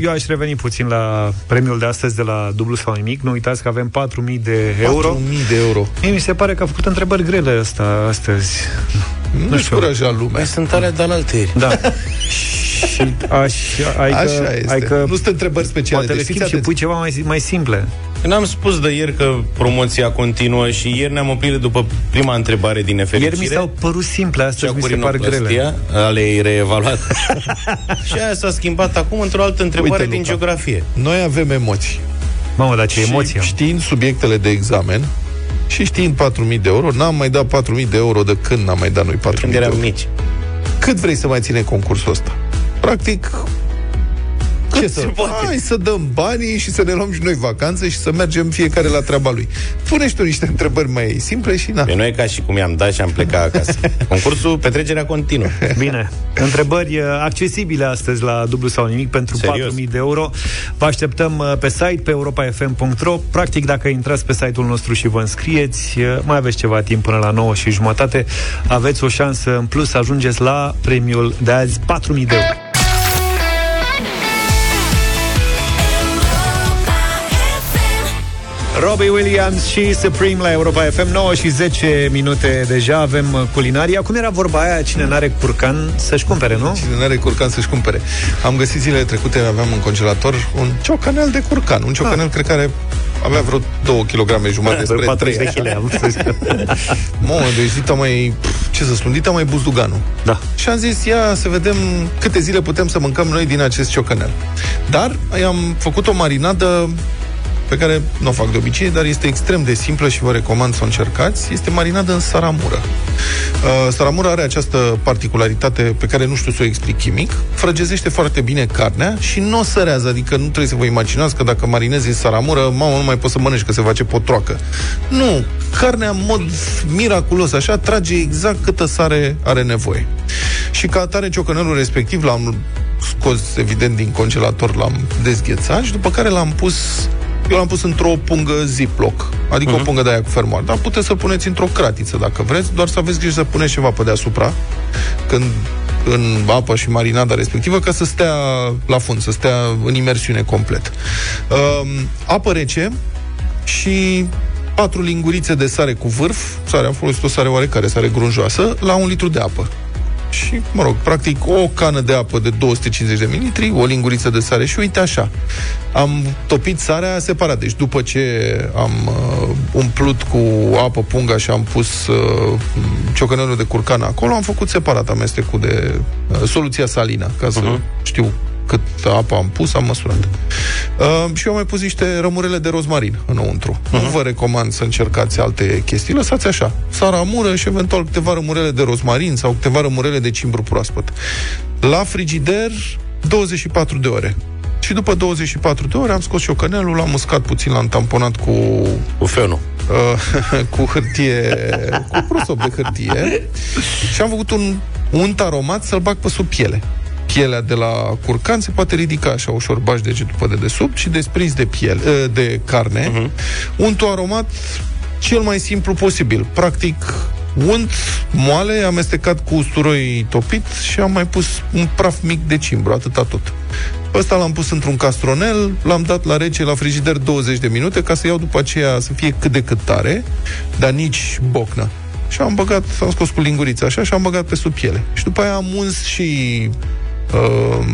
eu aș reveni puțin la premiul de astăzi de la dublu sau nimic. Nu uitați că avem 4.000 de euro. 4.000 de euro. Mie mi se pare că a făcut întrebări grele asta astăzi. Nu, nu știu. Lumea. Mai sunt alea de alte Da. și aș, ai Așa că, este. Ai că nu sunt întrebări speciale. Poate le deci schimbi și pui ceva mai, mai simple. N-am spus de ieri că promoția continuă și ieri ne-am oprit după prima întrebare din nefericire. Ieri mi s-au părut simple, astăzi mi se par grele. Ale reevaluat. și aia s-a schimbat acum într-o altă întrebare Uite, din Luca, geografie. Noi avem emoții. Mamă, dar ce și emoție știind subiectele de examen, și știind 4.000 de euro, n-am mai dat 4.000 de euro de când n-am mai dat noi 4.000 de euro. eram mici. Cât vrei să mai ține concursul ăsta? Practic, ce să... Hai să dăm banii și să ne luăm și noi vacanțe și să mergem fiecare la treaba lui. Pune și tu niște întrebări mai simple și na. Pe noi ca și cum i-am dat și am plecat acasă. Concursul, petrecerea continuă. Bine. Întrebări uh, accesibile astăzi la dublu sau nimic pentru Serios? 4.000 de euro. Vă așteptăm uh, pe site, pe europafm.ro. Practic, dacă intrați pe site-ul nostru și vă înscrieți, uh, mai aveți ceva timp până la 9 și jumătate, aveți o șansă în plus să ajungeți la premiul de azi 4.000 de euro. Robbie Williams și Supreme la Europa FM 9 și 10 minute deja avem culinaria. Cum era vorba aia? Cine n-are curcan să-și cumpere, nu? Cine n-are curcan să-și cumpere. Am găsit zilele trecute, aveam în congelator un ciocanel de curcan. Un ciocanel, ah. cred că are avea vreo 2 kg jumătate spre 40 de kg am Mamă, deci dita mai, ce să spun, dita mai buzduganul. Da. Și am zis, ia să vedem câte zile putem să mâncăm noi din acest ciocanel. Dar am făcut o marinadă pe care nu o fac de obicei, dar este extrem de simplă și vă recomand să o încercați. Este marinadă în saramură. Uh, saramura are această particularitate pe care nu știu să o explic chimic. Frăgezește foarte bine carnea și nu o sărează, adică nu trebuie să vă imaginați că dacă marinezi în saramură, mamă, nu mai poți să mănânci că se face potroacă. Nu, carnea în mod miraculos, așa, trage exact câtă sare are nevoie. Și ca atare ciocănelul respectiv l-am scos, evident, din congelator, l-am dezghețat și după care l-am pus eu l-am pus într-o pungă Ziploc, adică uh-huh. o pungă de aia cu fermoar. Dar puteți să puneți într-o cratiță dacă vreți, doar să aveți grijă să puneți ceva pe deasupra când în apă și marinada respectivă ca să stea la fund, să stea în imersiune complet. Uh, apă rece și patru lingurițe de sare cu vârf, sare, am folosit o sare oarecare, sare grunjoasă, la un litru de apă și, mă rog, practic o cană de apă de 250 de mililitri, o linguriță de sare și uite așa. Am topit sarea separat. Deci după ce am uh, umplut cu apă punga și am pus uh, ciocănelul de curcan acolo, am făcut separat amestecul de uh, soluția salină, ca să uh-huh. știu cât apă am pus, am măsurat. Uh, și eu am mai pus niște rămurele de rozmarin înăuntru. Uh-huh. Nu vă recomand să încercați alte chestii, lăsați așa. Sara mură și eventual câteva rămurele de rozmarin sau câteva rămurele de cimbru proaspăt. La frigider, 24 de ore. Și după 24 de ore am scos ciocanelul, l-am uscat puțin, l-am tamponat cu... Cu fenul. Uh, cu hârtie, cu prosop de hârtie și am făcut un unt aromat să-l bag pe sub piele pielea de la curcan se poate ridica așa ușor, bași degetul pe dedesubt și desprins de piele, ă, de carne, uh-huh. unt aromat cel mai simplu posibil. Practic, unt moale, amestecat cu usturoi topit și am mai pus un praf mic de cimbru, atâta tot. Pe ăsta l-am pus într-un castronel, l-am dat la rece la frigider 20 de minute ca să iau după aceea să fie cât de cât tare, dar nici bocnă. Și am băgat, am scos cu lingurița așa și am băgat pe sub piele. Și după aia am uns și uh,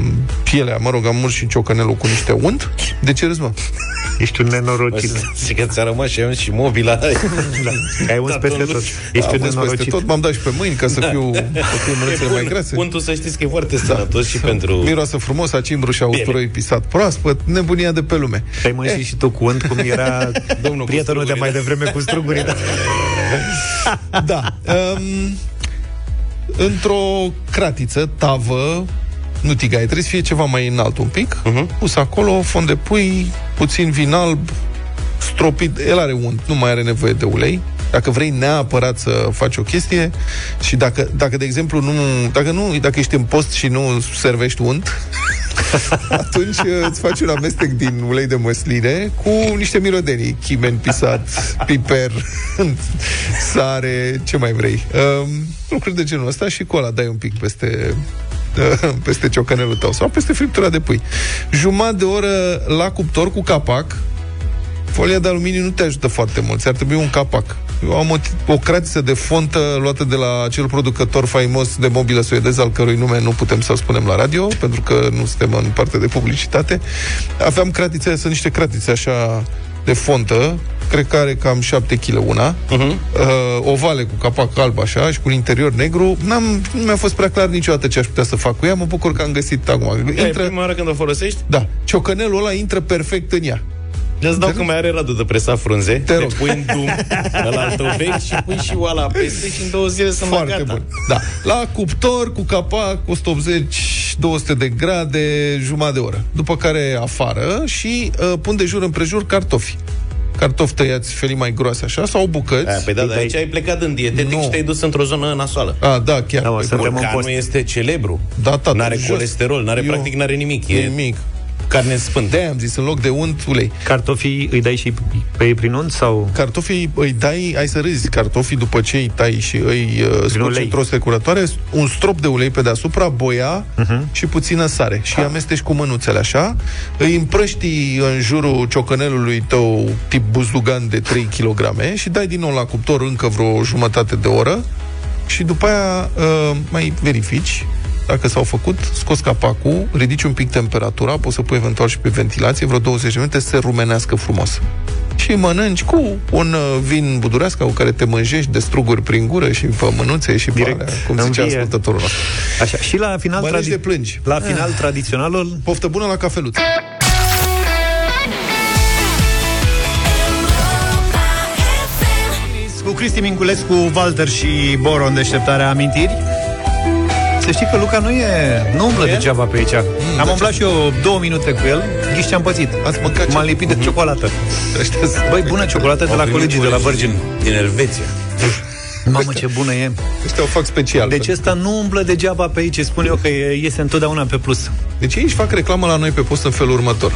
pielea, mă rog, am murs și ciocănelul cu niște unt. De ce râzi, mă? Ești un nenorocit. Și că ți-a rămas și și mobila. da. Ai uns peste tot. Ești un nenorocit. Peste tot, m-am dat și pe mâini ca să fiu, da. să fiu mâințele mai grase. Untul să știți că e foarte da. sănătos și pentru... Miroasă frumos, acimbru și usturoi pisat proaspăt, nebunia de pe lume. Ai mânci eh. și tu cu unt, cum era Domnul prietenul de mai devreme cu strugurile. da. Um, într-o cratiță, tavă, nu tigaie, trebuie să fie ceva mai înalt un pic, uh-huh. pus acolo, fond de pui, puțin vin alb, stropit, el are unt, nu mai are nevoie de ulei. Dacă vrei neapărat să faci o chestie și dacă, dacă de exemplu, nu, dacă, nu, dacă ești în post și nu servești unt, atunci uh, îți faci un amestec din ulei de măsline cu niște mirodenii, chimen pisat, piper, sare, ce mai vrei. Um, lucruri de genul ăsta și cu ăla dai un pic peste peste ciocănelul tău sau peste friptura de pui. Jumătate de oră la cuptor cu capac. Folia de aluminiu nu te ajută foarte mult. Ți-ar trebui un capac. Eu am o, o cratiță de fontă luată de la acel producător faimos de mobilă suedez, al cărui nume nu putem să-l spunem la radio, pentru că nu suntem în parte de publicitate. Aveam cratițe, sunt niște cratițe așa de fontă, cred că are cam 7 kg una, uh-huh. uh, ovale cu capac alb așa și cu un interior negru. N-am, nu mi-a fost prea clar niciodată ce aș putea să fac cu ea, mă bucur că am găsit acum. Intră... E prima oară când o folosești? Da. Ciocănelul ăla intră perfect în ea. Îți dau că mai are Radu de presat frunze Te rog. pui în dum la tău vechi și pui și oala peste și în două zile sunt Foarte gata. bun. Da. La cuptor, cu capac, 180 200 de grade, jumătate de oră. După care afară și uh, pun de jur împrejur cartofi cartofi tăiați felii mai groase așa sau bucăți. Aia, păi da, dar aici ai plecat în dietetic nu. și te-ai dus într-o zonă nasoală. A, da, chiar. Da, mă, Curcanul este celebru. Da, tata, N-are colesterol, n-are, eu, practic n-are nimic. E nimic carne spântă. De am zis, în loc de unt, ulei. Cartofii îi dai și pe ei prin unt? Sau? Cartofii îi dai, ai să râzi, cartofii după ce îi tai și îi uh, scoci într-o securătoare, un strop de ulei pe deasupra, boia uh-huh. și puțină sare. Și ah. amesteci cu mânuțele așa, îi împrăști în jurul ciocănelului tău tip buzdugan de 3 kg și dai din nou la cuptor încă vreo jumătate de oră și după aia uh, mai verifici dacă s-au făcut, scos capacul, ridici un pic temperatura, poți să pui eventual și pe ventilație, vreo 20 de minute, să se rumenească frumos. Și mănânci cu un uh, vin budurească cu care te mânjești de struguri prin gură și pe mânuțe și Direct, pe alea, cum zicea ascultătorul nostru. Așa, și la final, tradi- de plângi. la final tradiționalul... Poftă bună la cafeluță. Cu Cristi Minculescu, Walter și Boro în deșteptarea amintiri. Să știi că Luca nu e... Nu umblă degeaba pe aici. Mm, Am da, umblat și eu două minute cu el, ghiși ce am pățit. Ați mâncat M-am lipit de ciocolată. Băi, bună ciocolată de la colegii de la Virgin. Din Elveția. Mamă, ce bună e! Ăștia o fac special. Deci ăsta nu umblă degeaba pe aici, spun eu că e- iese întotdeauna pe plus. Deci ei își fac reclamă la noi pe post în felul următor.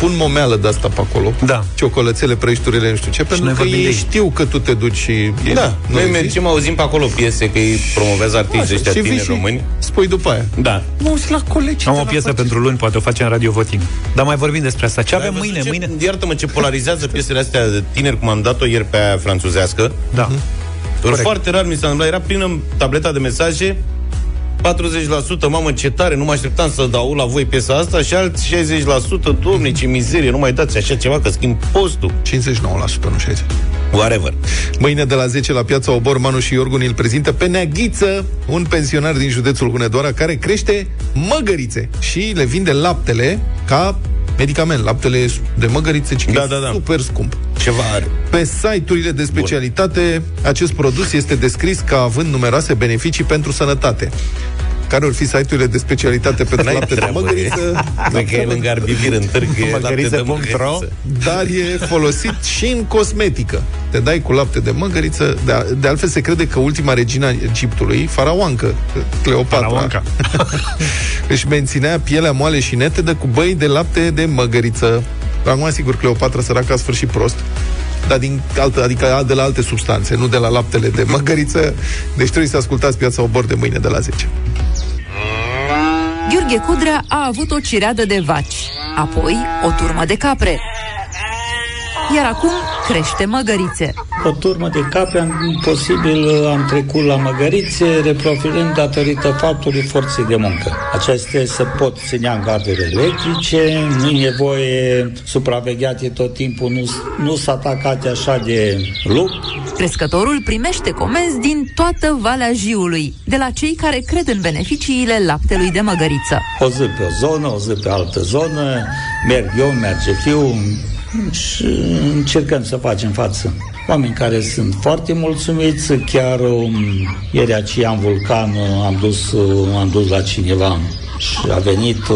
Pun momeală de asta pe acolo. Da. Ciocolățele, prăjiturile, nu știu ce, pentru noi că vorbim ei de ei. știu că tu te duci și... ei Da, nu noi există. mergem, auzim pe acolo piese, că ei promovează artiști Așa, ăștia și vii tineri și români. spui după aia. Da. Mă uiți la colegi. Am o piesă pentru luni, poate o facem în Radio Voting. Dar mai vorbim despre asta. Ce avem Ai văzut mâine? ce, Mâine? Iartă-mă ce polarizează piesele astea de tineri, cum am dat-o ieri pe aia franțuzească. Da. Ori foarte rar mi s-a întâmplat, era plină tableta de mesaje, 40%, mamă, ce tare, nu mă așteptam să dau la voi piesa asta și alți 60%, domne, ce mizerie, nu mai dați așa ceva, că schimb postul. 59%, nu 60. Whatever. Mâine de la 10 la piața Obor, Manu și Iorgu îl prezintă pe Neaghiță, un pensionar din județul Hunedoara care crește măgărițe și le vinde laptele ca medicament. Laptele de măgărițe, ci că Da, e da, da. super scump. Ceva are. Pe site-urile de specialitate, acest produs este descris ca având numeroase beneficii pentru sănătate. Care ar fi site-urile de specialitate pentru N-ai lapte de treabă, măgăriță? e. Că e lângă arbivir în târg, e lapte de măgăriță. Dar e folosit și în cosmetică. Te dai cu lapte de măgăriță. De, de altfel se crede că ultima regina Egiptului, faraoancă, Cleopatra, Faraoanca. își menținea pielea moale și netedă cu băi de lapte de măgăriță. Acum, sigur, Cleopatra săracă a sfârșit prost dar din altă, adică de la alte substanțe, nu de la laptele de măgăriță. Deci trebuie să ascultați Piața Obor de mâine de la 10. Gheorghe Cudrea a avut o cireadă de vaci, apoi o turmă de capre. Iar acum crește măgărițe. O turmă de capre, am, posibil am trecut la măgărițe, reprofilând datorită faptului forței de muncă. Acestea se pot ținea în garduri electrice, nu e nevoie supravegheate tot timpul, nu, nu s atacate așa de lup. Crescătorul primește comenzi din toată Valea Jiului, de la cei care cred în beneficiile laptelui de măgăriță. O zi pe o zonă, o zi pe altă zonă, merg eu, merge fiul și încercăm să facem față. Oameni care sunt foarte mulțumiți, chiar um, ieri aceea în vulcan uh, am dus, uh, am dus la cineva și a venit o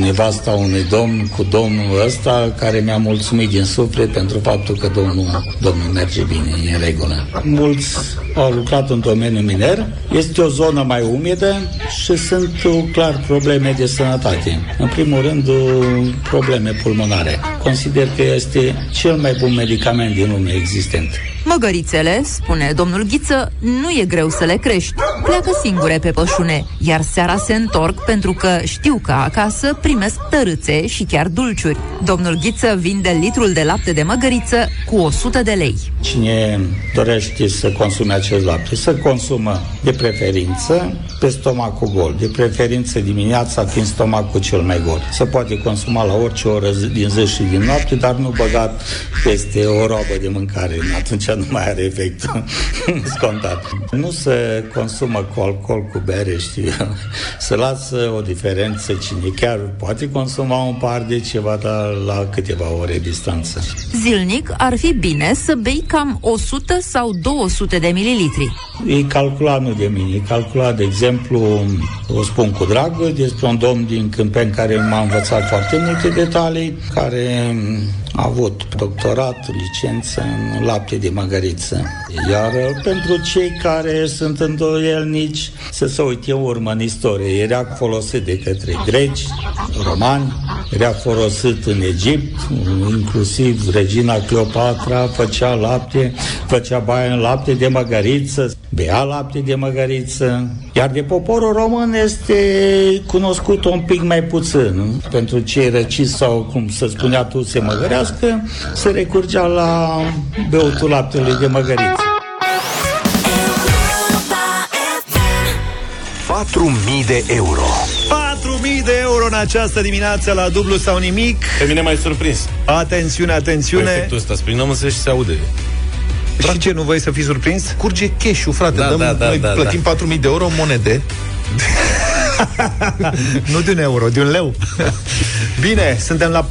nevasta unui domn cu domnul ăsta care mi-a mulțumit din suflet pentru faptul că domnul, domnul merge bine, e în regulă. Mulți au lucrat în domeniul miner, este o zonă mai umedă și sunt uh, clar probleme de sănătate. În primul rând, uh, probleme pulmonare. Consider că este cel mai bun medicament din lume existent. asistente. Măgărițele, spune domnul Ghiță, nu e greu să le crești. Pleacă singure pe pășune, iar seara se întorc pentru că știu că acasă primesc tărâțe și chiar dulciuri. Domnul Ghiță vinde litrul de lapte de măgăriță cu 100 de lei. Cine dorește să consume acest lapte, să consumă de preferință pe stomacul gol, de preferință dimineața fiind stomacul cel mai gol. Se poate consuma la orice oră zi- din zi și din noapte, dar nu băgat peste o robă de mâncare, atunci nu mai are efectul scontat. Nu se consumă cu alcool, cu bere, știu eu. Se lasă o diferență cine chiar poate consuma un par de ceva, dar la câteva ore distanță. Zilnic ar fi bine să bei cam 100 sau 200 de mililitri. E calculat nu de mine, e calculat, de exemplu, o spun cu drag, despre un domn din Câmpeni care m-a învățat foarte multe detalii, care a avut doctorat, licență în lapte de măgăriță. Iar pentru cei care sunt îndoielnici, să se uite în urmă în istorie. Era folosit de către greci, romani, era folosit în Egipt, inclusiv regina Cleopatra făcea lapte, făcea baie în lapte de măgăriță, bea lapte de măgăriță, iar de poporul român este cunoscut un pic mai puțin. Pentru cei răciți sau, cum se spunea tu, se măgărească, se recurgea la beutul laptelui de măgăriță. 4.000 de euro. 4.000 de euro în această dimineață la dublu sau nimic. Pe mine m-ai surprins. Atențiune, atențiune. Efectul ăsta, sprinăm însă și se aude. Și ce, nu voi să fiți surprins? Curge cash-ul, frate. Da, Dăm, da, da, noi da, plătim 4.000 de euro în monede. nu de un euro, de un leu. Bine, suntem la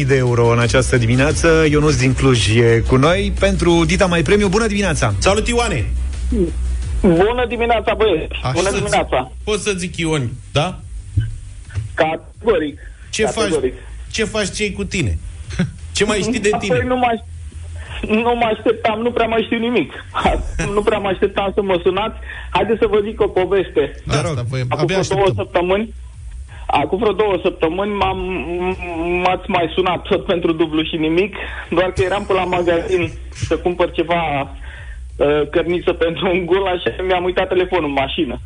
4.000 de euro în această dimineață. Ionuț din Cluj e cu noi pentru Dita Mai Premiu. Bună dimineața! Salut, Ioane! Bună dimineața, băieți! Bună dimineața! Pot să zic Ion, da? Categoric. Ce faci, Categoric. ce faci cei cu tine? Ce mai știi de Apoi tine? nu mai, nu mă așteptam, nu prea mai știu nimic. nu prea mă așteptam să mă sunați. Haideți să vă zic o poveste. Da, asta, voi, Acum abia vreo două așteptăm. săptămâni, acum vreo două săptămâni m-am, m-ați mai sunat tot pentru dublu și nimic, doar că eram pe la magazin să cumpăr ceva uh, cărniță pentru un gulaș și mi-am uitat telefonul în mașină.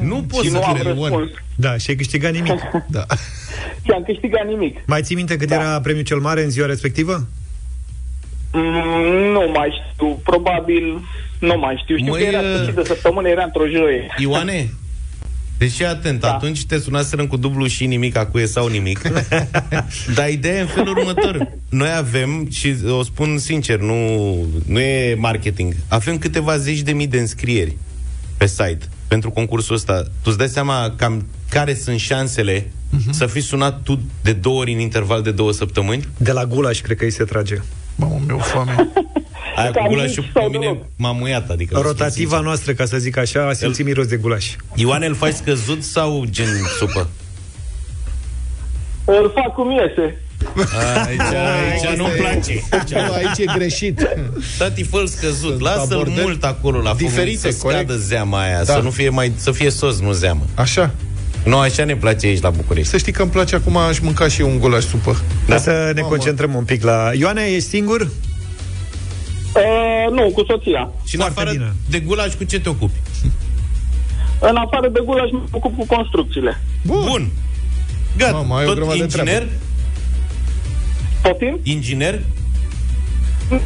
Nu poți și să nu am fii răspuns. Da, și ai câștigat nimic. da. Și am câștigat nimic. Mai ții minte cât da. era premiul cel mare în ziua respectivă? Mm, nu mai știu, probabil nu mai știu. Știu Măi, că era uh, sfârșit de săptămână, era într-o joie. Ioane, deci fii atent, da. atunci te sunaserăm cu dublu și nimic, acuie sau nimic. Dar ideea e în felul următor. Noi avem, și o spun sincer, nu, nu e marketing, avem câteva zeci de mii de înscrieri pe site pentru concursul ăsta. Tu îți dai seama cam care sunt șansele uh-huh. să fii sunat tu de două ori în interval de două săptămâni? De la gulaș, cred că îi se trage. Mamă, meu foame. Aia cu gulașul pe mine m-a muiat, adică... vă spun Rotativa sincer. noastră, ca să zic așa, a simțit miros de gulaș. Ioane, îl faci scăzut sau gen supă? Îl fac cum iese. Aici, aici nu-mi place. Aici e greșit. Tati, fă scăzut. Lasă-l abordări mult acolo la diferite, foc, să corect. scadă zeama aia, Da. să nu fie mai să fie sos, nu zeamă. Așa. Nu, așa ne place aici la București. Să știi că îmi place acum, aș mânca și eu un gulaș supă. Da. Să ne concentrăm un pic la... Ioane, ești singur? Uh, nu, cu soția. Și în afară bine. de gulaș, cu ce te ocupi? În afară de gulaș mă ocup cu construcțiile. Bun. Bun. Gata. Mamă, ai o Tot grămadă de inginer? treabă. Poftim? Inginer?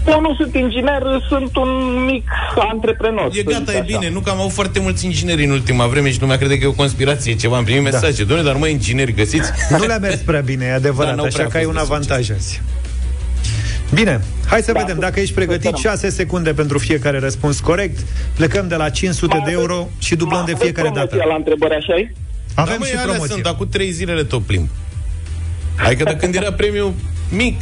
Eu nu sunt inginer, sunt un mic antreprenor. E să gata, zic e așa. bine. Nu că am avut foarte mulți ingineri în ultima vreme și lumea crede că e o conspirație ceva. Am primit Da. mesaje. Doamne, dar mă, ingineri găsiți? Nu le-a mers prea bine, e adevărat, Da, n-au așa prea că ai fost un de avantaj azi. Bine, hai să Da, vedem. să- Dacă ești pregătit, să sperăm. 6 secunde pentru fiecare răspuns corect. Plecăm de la 500 de euro și dublăm de fiecare dată. la întrebări, așa Avem da, mă, și alea promoție. sunt, acum trei zilele tot plimb. Adică de când era premiul mic,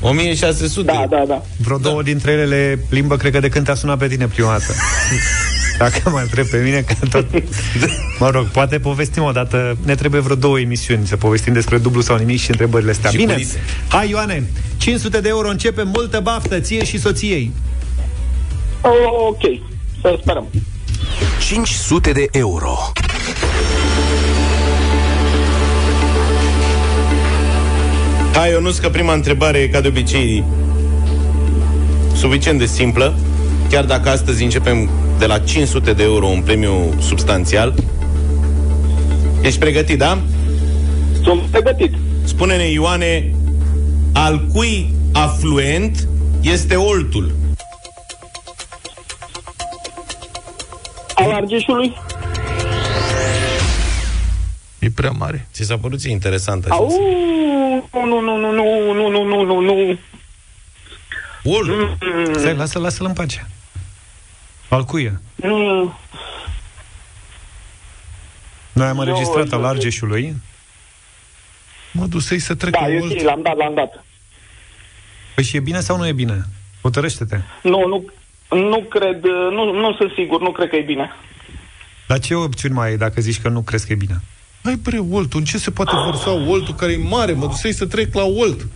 1600. Da, da, da. Vreo două dintre ele le plimbă, cred că de când te-a sunat pe tine prima dată. Dacă mă întreb pe mine, că tot... Mă rog, poate povestim o dată. Ne trebuie vreo două emisiuni să povestim despre dublu sau nimic și întrebările astea. Și Bine, culise. hai Ioane, 500 de euro începe, multă baftă, ție și soției. Oh, ok, să sperăm. 500 de euro. Hai, Ionuț, că prima întrebare e, ca de obicei, suficient de simplă. Chiar dacă astăzi începem de la 500 de euro, un premiu substanțial. Ești pregătit, da? Sunt pregătit. Spune-ne, Ioane, al cui afluent este Oltul? Al Argeșului? E prea mare. Ți s-a părut ție interesant așa? Au, nu, nu, nu, nu, nu, nu, nu, nu, nu. Oltul. Stai, lasă, lasă-l în pace. Al cui e? Mm, Noi am Eu- înregistrat al Argeșului. Mă dusei să trec Da, la e Olt. ok, l-am dat, l-am dat. Păi și e bine sau nu e bine? Hotărăște-te. Nu, nu, nu cred, nu, nu sunt sigur, nu cred că e bine. Dar ce opțiuni mai ai dacă zici că nu crezi că e bine? Hai bre, Oltul, în ce se poate vărsa Oltul care e mare? Mă dusei să trec la Olt.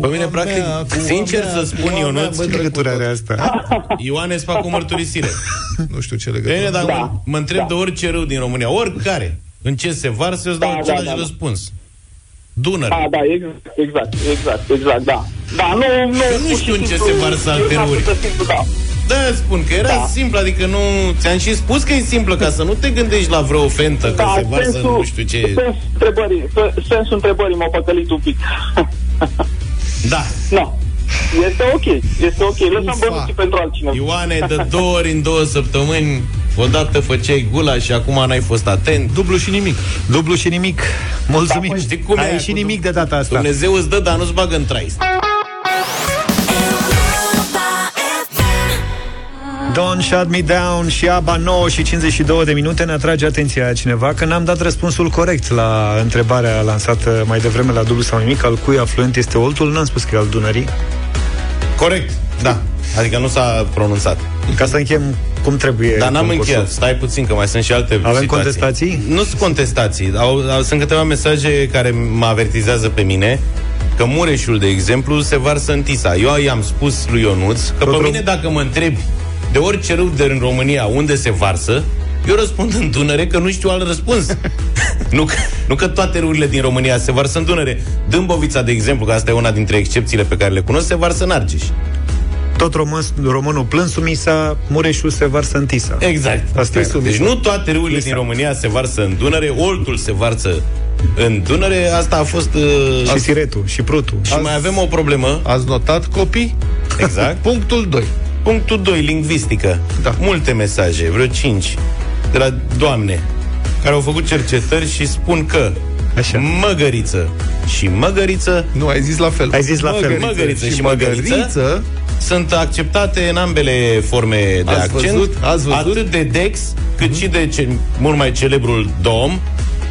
Pe mine, practic, sincer să spun, Ionuț, Ce legătură are asta? Ioane îți fac o mărturisire. Nu știu ce Bine, legătură. dar Da. mă, mă întreb Da. de orice râu din România, oricare, în ce se varsă, eu îți dau Da, da, același da, da. răspuns. Dunăre. Da, da, exact, exact, exact, exact, da. Da, nu, nu, nu pur știu și în ce simplu, se varsă e alte un râuri. atât de simplu, Da. Da, spun că era Da. simplu, adică nu... Ți-am și spus că e simplă, ca să nu te gândești la vreo ofentă, că Da, se varsă sensul, nu știu ce... Sensul întrebării, sensul întrebării m-a păcălit un pic. Da. Nu. Este ok, este ok. Lăsăm Ufa. bănuții pentru altcineva. Ioane, de două ori în două săptămâni, odată făceai gula și acum n-ai fost atent. Dublu și nimic. Dublu și nimic. Mulțumim. Da, știi cum e Ai aia și cu nimic de data asta. Dumnezeu îți dă, dar nu-ți bagă în trai. Don't Shut Me Down și ABBA 9 și 52 de minute ne atrage atenția cineva că n-am dat răspunsul corect la întrebarea lansată mai devreme la dublu sau nimic, al cui afluent este Oltul, n-am spus că e al Dunării. Corect, da. Adică nu s-a pronunțat. Ca să închem cum trebuie Dar n-am concursul. încheiat, stai puțin, că mai sunt și alte Avem situații. contestații? Nu sunt contestații, au, au, sunt câteva mesaje care mă avertizează pe mine că Mureșul, de exemplu, se varsă în Tisa. Eu i-am spus lui Ionuț că Tot pe rom- mine dacă mă întrebi de orice râu de în România unde se varsă, eu răspund în Dunăre că nu știu alt răspuns. nu, că, nu că toate râurile din România se varsă în Dunăre. Dâmbovița, de exemplu, că asta e una dintre excepțiile pe care le cunosc, se varsă în Argeș. Tot român, românul plânsul Misa, Mureșul se varsă în Tisa. Exact. Asta e. Deci nu toate râurile din România se varsă în Dunăre, Oltul se varsă în Dunăre, asta a fost... Uh, Și Siretul, și Prutul. și mai avem o problemă. Ați notat copii? Exact. Punctul 2. Punctul 2, lingvistică. Da. Multe mesaje, vreo 5, de la doamne, care au făcut cercetări și spun că Așa. măgăriță și măgăriță Nu, ai zis la fel. Ai zis la fel. Măgăriță și, și măgăriță, măgăriță sunt acceptate în ambele forme de Ați accent, văzut? Ați văzut? Mhm. atât de Dex, cât și de ce, mult mai celebrul Dom,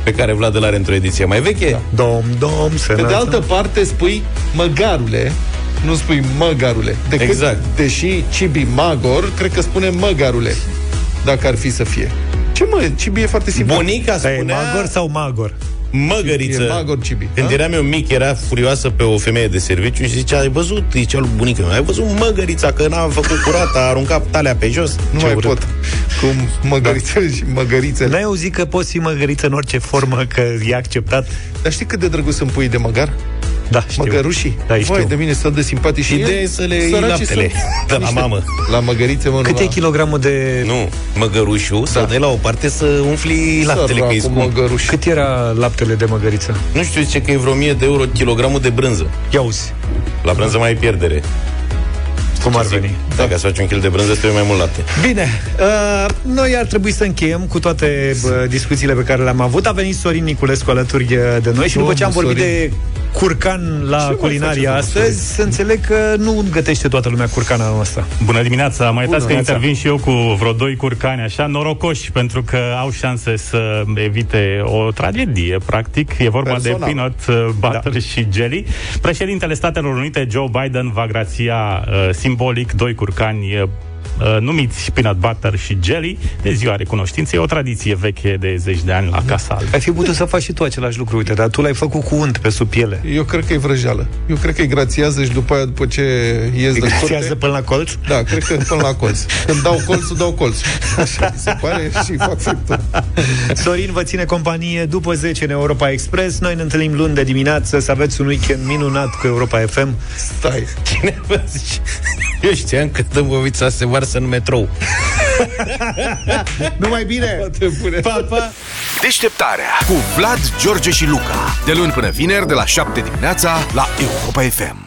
pe care Vlad îl are într-o ediție mai veche. Da. Dom, dom, Pe sănătate. de altă parte spui măgarule, nu spui măgarule. Decât, Exact. Deși Cibi Magor, cred că spune măgarule, dacă ar fi să fie. Ce mă, Cibi e foarte simplu. Bunica Dar e spunea Magor sau Magor? măgăriță. E Magor Cibi. Când da? eram eu mic, era furioasă pe o femeie de serviciu și zicea, ai văzut, zicea lui bunica mea, ai văzut măgărița că n-a făcut curat, a aruncat talea pe jos. Nu Ce mai urât. pot. Cu măgărițele și măgărițele. N-ai auzit că poți fi măgăriță în orice formă, că e acceptat? Dar știi cât de drăguț sunt puii de măgar? Da, știu. Măgărușii? Da, Vai, știu. de mine să de simpatici și Ideea ei, e să le iei săracii laptele sunt de la niște- mamă. La măgărițe, mă, Cât nu e la- kilogramul de... Nu, măgărușul, da. să dai la o parte să umfli laptele, că e Săracul scump. măgăruș. Cât era laptele de măgăriță? Nu știu, zice că e vreo 1000 de euro kilogramul de brânză. Ia uzi. La brânză mai ai pierdere. Cum ar veni? Da, ca să faci un kil de brânză trebuie mai mult lapte. Bine, uh, noi ar trebui să încheiem cu toate uh, discuțiile pe care le-am avut. A venit Sorin Niculescu alături uh, de noi și după ce am Domnul vorbit Sorin. de curcan la mai culinaria face domnul astăzi, să înțeleg că nu gătește toată lumea curcan anul ăsta. Bună dimineața, mai uitați că dimineața. intervin și eu cu vreo doi curcani așa, norocoși, pentru că au șanse să evite o tragedie, practic. E vorba Personal. de peanut uh, butter da. și jelly. Președintele Statelor Unite, Joe Biden, va grația uh, simbolic doi curcani uh, uh, numiți peanut butter și jelly de ziua recunoștinței, o tradiție veche de zeci de ani la Casa Albă. Ai fi putut să faci și tu același lucru, uite, dar tu l-ai făcut cu unt pe sub piele. Eu cred că e vrăjeală. Eu cred că îi grațiază și după aia, după ce ies de Grațiază curte... până la colț? Da, cred că până la colț. Când dau colțul, dau colț. Așa mi se pare și fac friptură. Sorin vă ține companie după 10 în Europa Express. Noi ne întâlnim luni de dimineață, să aveți un weekend minunat cu Europa FM. Stai. Cine vă zice? Eu știam că Dâmbovița se varsă în metrou. Numai bine! Pa, pa. Deșteptarea cu Vlad, George și Luca. De luni până vineri, de la 7 dimineața, la Europa FM.